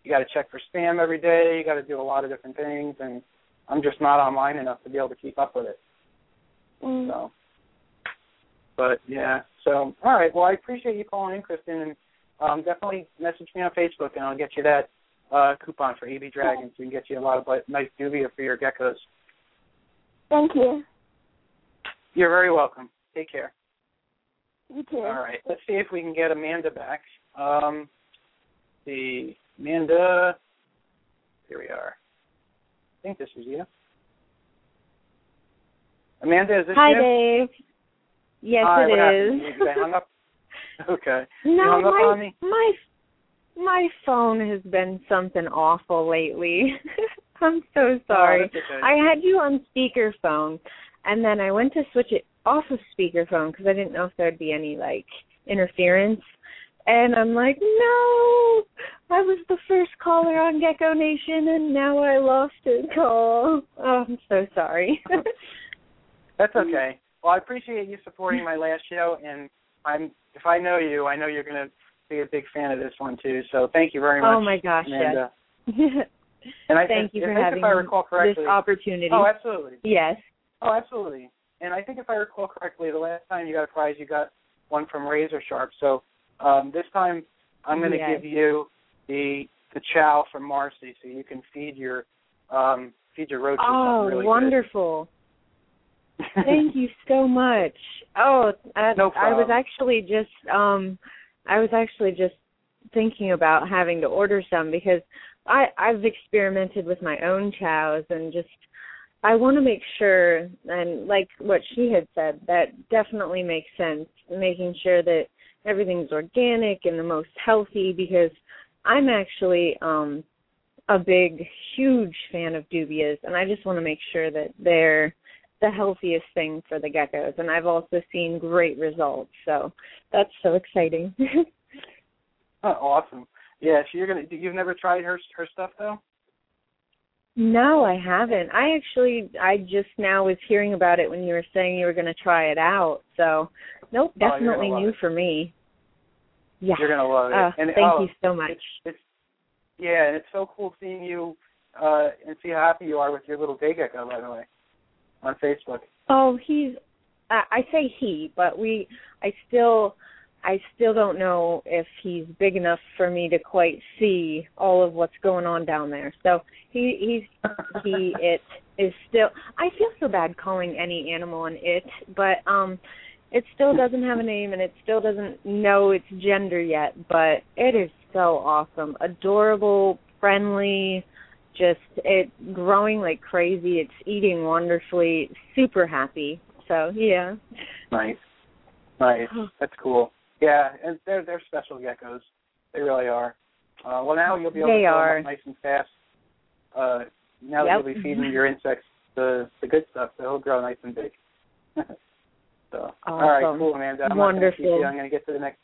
you got to check for spam every day. You got to do a lot of different things, and I'm just not online enough to be able to keep up with it. Mm. So, but yeah. So all right. Well, I appreciate you calling in, Kristen, and um, definitely message me on Facebook, and I'll get you that uh, coupon for AB Dragons. We can get you a lot of nice dubia for your geckos. Thank you. You're very welcome. Take care. You too. All right. Let's see if we can get Amanda back. Um, the Amanda. Here we are. I think this is you. Amanda, is this Hi, you? Dave. Yes, Hi, it? You hung up. Okay. No, my my my phone has been something awful lately. I'm so sorry. Oh, okay. I had you on speakerphone, and then I went to switch it off of speakerphone because I didn't know if there'd be any like interference. And I'm like, no, I was the first caller on Gecko Nation, and now I lost a call. Oh, oh, I'm so sorry. That's okay. Well, I appreciate you supporting my last show, and I'm if I know you, I know you're going to be a big fan of this one too. So thank you very oh, much. oh my gosh, Amanda. yes. Uh, and I Thank think, you for having if I recall correctly, this opportunity. Oh, absolutely. Yes. Oh, absolutely. And I think if I recall correctly, the last time you got a prize, you got one from Razor Sharp. So um, this time, I'm going to Yes. give you the the chow from Marcy, so you can feed your um, feed your roaches. Oh, really wonderful. Thank you so much. Oh, I, No I was actually just um I was actually just thinking about having to order some because I I've experimented with my own chows and just I want to make sure, and like what she had said, that definitely makes sense. Making sure that everything's organic and the most healthy, because I'm actually um a big, huge fan of dubias, and I just want to make sure that they're the healthiest thing for the geckos. And I've also seen great results, so that's so exciting. oh, awesome! Yeah, so you're gonna. You've never tried her her stuff though. No, I haven't. I actually, I just now was hearing about it when you were saying you were going to try it out. So, nope, Oh, definitely you're new it. for me. Yeah. You're gonna love it. Uh, and thank oh, you so much. It's, it's yeah, and it's so cool seeing you uh and see how happy you are with your little day gecko, by the way, on Facebook. Oh, he's. I I say he, but we. I still. I still don't know if he's big enough for me to quite see all of what's going on down there. So he he's he it is still. I feel so bad calling any animal an it, but um, it still doesn't have a name and it still doesn't know its gender yet. But it is so awesome, adorable, friendly, just it growing like crazy. It's eating wonderfully, super happy. So yeah. Nice, nice. That's cool. Yeah, and they're they're special geckos. They really are. Uh, well, now you'll be able They to grow are. them up nice and fast. Uh, now that you'll be feeding your insects the the good stuff, they'll grow nice and big. so, all right, Awesome. cool, Amanda. I'm not Wonderful. you. I'm going to get to the next.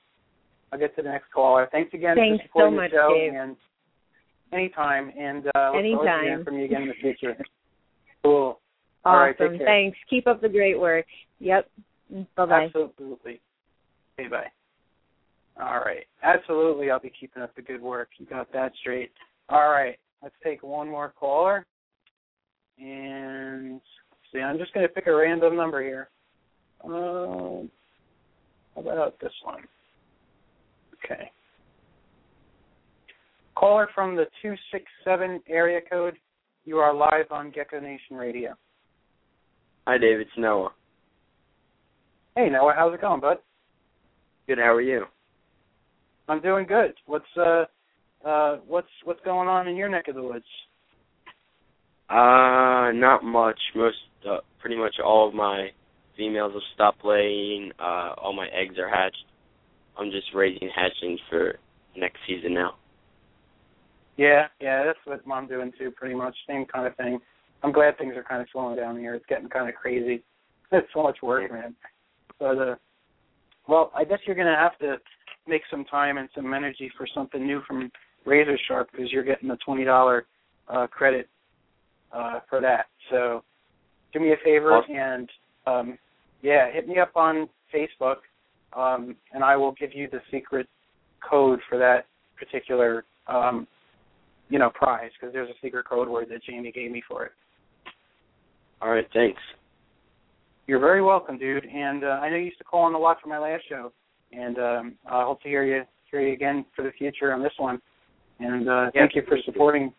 I'll get to the next caller. Thanks again Thanks for supporting so much, the show. Dave. And anytime, and uh, look forward to Anytime. hearing from you again in the future. Cool. All right, Awesome. take care. Thanks. Keep up the great work. Yep. Bye bye. Absolutely. Okay, bye. All right. Absolutely, I'll be keeping up the good work. You got that straight. All right. Let's take one more caller. And see, I'm just going to pick a random number here. Um, how about this one? Okay. Caller from the 267 area code. You are live on Gecko Nation Radio. Hi, Dave. It's Noah. Hey, Noah, how's it going, bud? Good. How are you? I'm doing good. What's uh uh what's what's going on in your neck of the woods? Uh, not much. Most, uh, pretty much all of my females have stopped laying. Uh, all my eggs are hatched. I'm just raising hatchlings for next season now. Yeah, yeah, that's what I'm doing too, pretty much. Same kind of thing. I'm glad things are kind of slowing down here. It's getting kind of crazy. It's so much work, man. But uh well, I guess you're gonna have to make some time and some energy for something new from Razor Sharp because you're getting a twenty dollar uh credit uh for that. So do me a favor Awesome. and um yeah, hit me up on Facebook um and I will give you the secret code for that particular um you know prize because there's a secret code word that Jamie gave me for it. All right. Thanks. You're very welcome, dude. And uh, I know you used to call on a lot for my last show, and um, I hope to hear you hear you again for the future on this one. And uh, thank you for supporting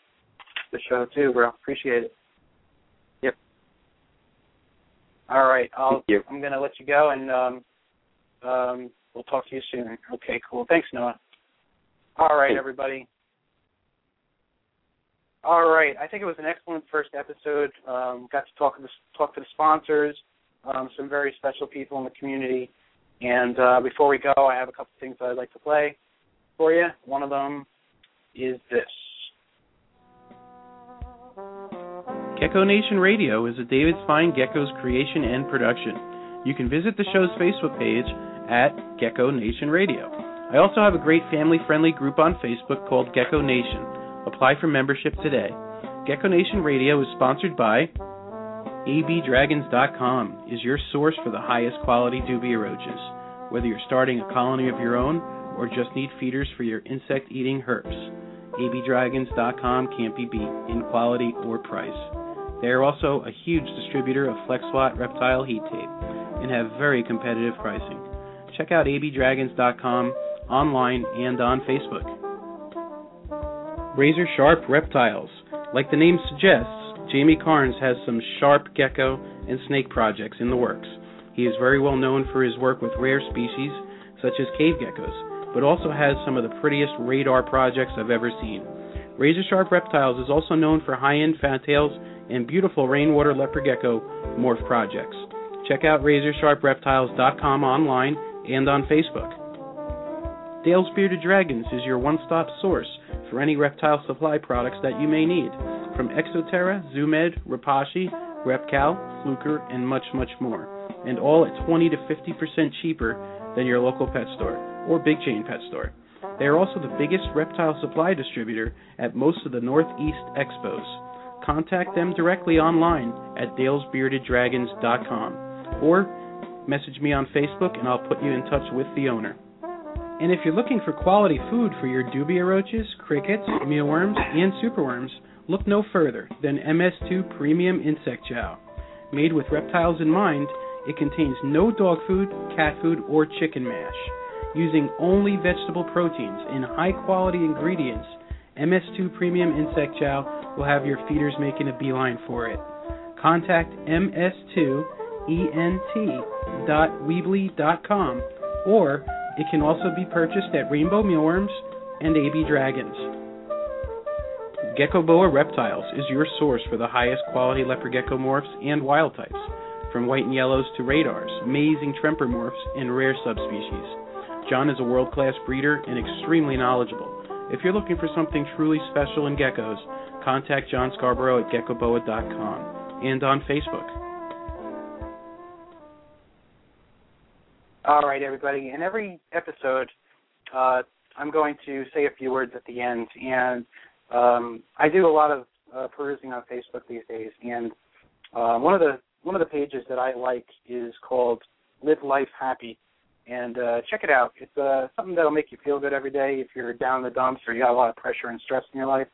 the show too, bro. Appreciate it. Yep. All right, I'll. I'm gonna let you go, and um, um, we'll talk to you soon. Okay, cool. Thanks, Noah. All right, everybody. All right, I think it was an excellent first episode. Um, got to talk to the, talk to the sponsors, um, some very special people in the community. And uh, before we go, I have a couple things that I'd like to play for you. One of them is this. Gecko Nation Radio is a David's Fine Gecko's creation and production. You can visit the show's Facebook page at Gecko Nation Radio. I also have a great family friendly group on Facebook called Gecko Nation. Apply for membership today. Gecko Nation Radio is sponsored by abdragons.com is your source for the highest quality dubia roaches. Whether you're starting a colony of your own or just need feeders for your insect eating herps, abdragons.com can't be beat in quality or price. They are also a huge distributor of FlexWatt reptile heat tape and have very competitive pricing. Check out abdragons.com online and on Facebook. Razor Sharp Reptiles. Like the name suggests, Jamie Carnes has some sharp gecko and snake projects in the works. He is very well known for his work with rare species such as cave geckos, but also has some of the prettiest radar projects I've ever seen. Razor Sharp Reptiles is also known for high end fat tails and beautiful rainwater leopard gecko morph projects. Check out RazorSharpReptiles.com online and on Facebook. Dale's Bearded Dragons is your one stop source for any reptile supply products that you may need, from Exoterra, Zoo Med, Repashy, Repcal, Fluker, and much, much more. And all at 20 to 50% cheaper than your local pet store or big chain pet store. They are also the biggest reptile supply distributor at most of the Northeast expos. Contact them directly online at dalesbeardeddragons.com or message me on Facebook and I'll put you in touch with the owner. And if you're looking for quality food for your dubia roaches, crickets, mealworms, and superworms, look no further than MS2 Premium Insect Chow. Made with reptiles in mind, it contains no dog food, cat food, or chicken mash. Using only vegetable proteins and high quality ingredients, MS2 Premium Insect Chow will have your feeders making a beeline for it. Contact ms2ent.weebly.com or it can also be purchased at Rainbow Mealworms and AB Dragons. Gecko Boa Reptiles is your source for the highest quality leopard gecko morphs and wild types, from white and yellows to radars, amazing tremper morphs, and rare subspecies. John is a world class breeder and extremely knowledgeable. If you're looking for something truly special in geckos, contact John Scarborough at geckoboa.com and on Facebook. All right, everybody. In every episode, uh, I'm going to say a few words at the end, and um, I do a lot of uh, perusing on Facebook these days, and uh, one of the one of the pages that I like is called "Live Life Happy," and uh, check it out. It's uh, something that'll make you feel good every day if you're down in the dumps or you got a lot of pressure and stress in your life.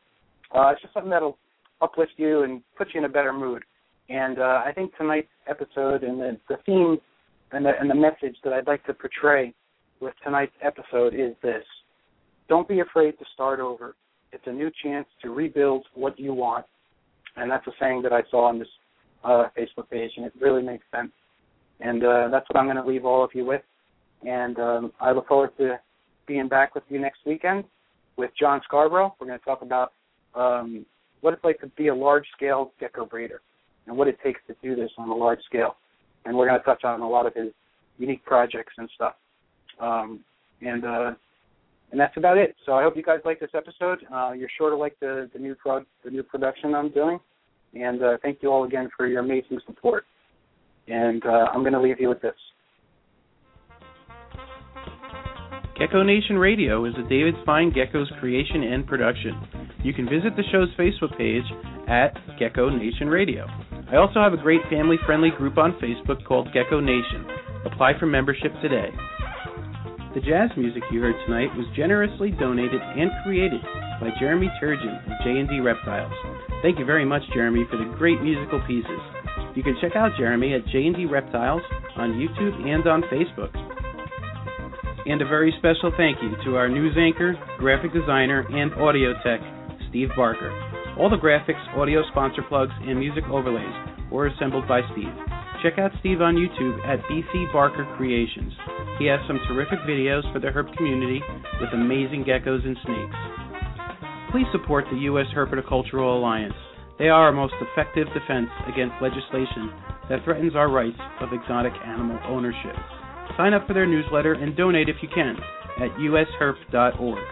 Uh, it's just something that'll uplift you and put you in a better mood. And uh, I think tonight's episode and the, the theme and the, and the message that I'd like to portray with tonight's episode is this: Don't be afraid to start over. It's a new chance to rebuild what you want, and that's a saying that I saw on this uh, Facebook page, and it really makes sense. And uh, that's what I'm going to leave all of you with. And um, I look forward to being back with you next weekend with John Scarborough. We're going to talk about um, what it's like to be a large-scale gecko breeder and what it takes to do this on a large scale. And we're going to touch on a lot of his unique projects and stuff. Um, and uh, and that's about it. So I hope you guys like this episode. Uh, you're sure to like the the new pro- the new production I'm doing. And uh, thank you all again for your amazing support. And uh, I'm going to leave you with this. Gecko Nation Radio is a David Fine Gecko's creation and production. You can visit the show's Facebook page at Gecko Nation Radio. I also have a great family friendly group on Facebook called Gecko Nation. Apply for membership today. The jazz music you heard tonight was generously donated and created by Jeremy Turgeon of J&D Reptiles. Thank you very much, Jeremy, for the great musical pieces. You can check out Jeremy at J&D Reptiles on YouTube and on Facebook. And a very special thank you to our news anchor, graphic designer, and audio tech, Steve Barker. All the graphics, audio sponsor plugs, and music overlays were assembled by Steve. Check out Steve on YouTube at BC Barker Creations. He has some terrific videos for the herp community with amazing geckos and snakes. Please support the U.S. Herpetocultural Alliance. They are our most effective defense against legislation that threatens our rights of exotic animal ownership. Sign up for their newsletter and donate if you can at usherp.org.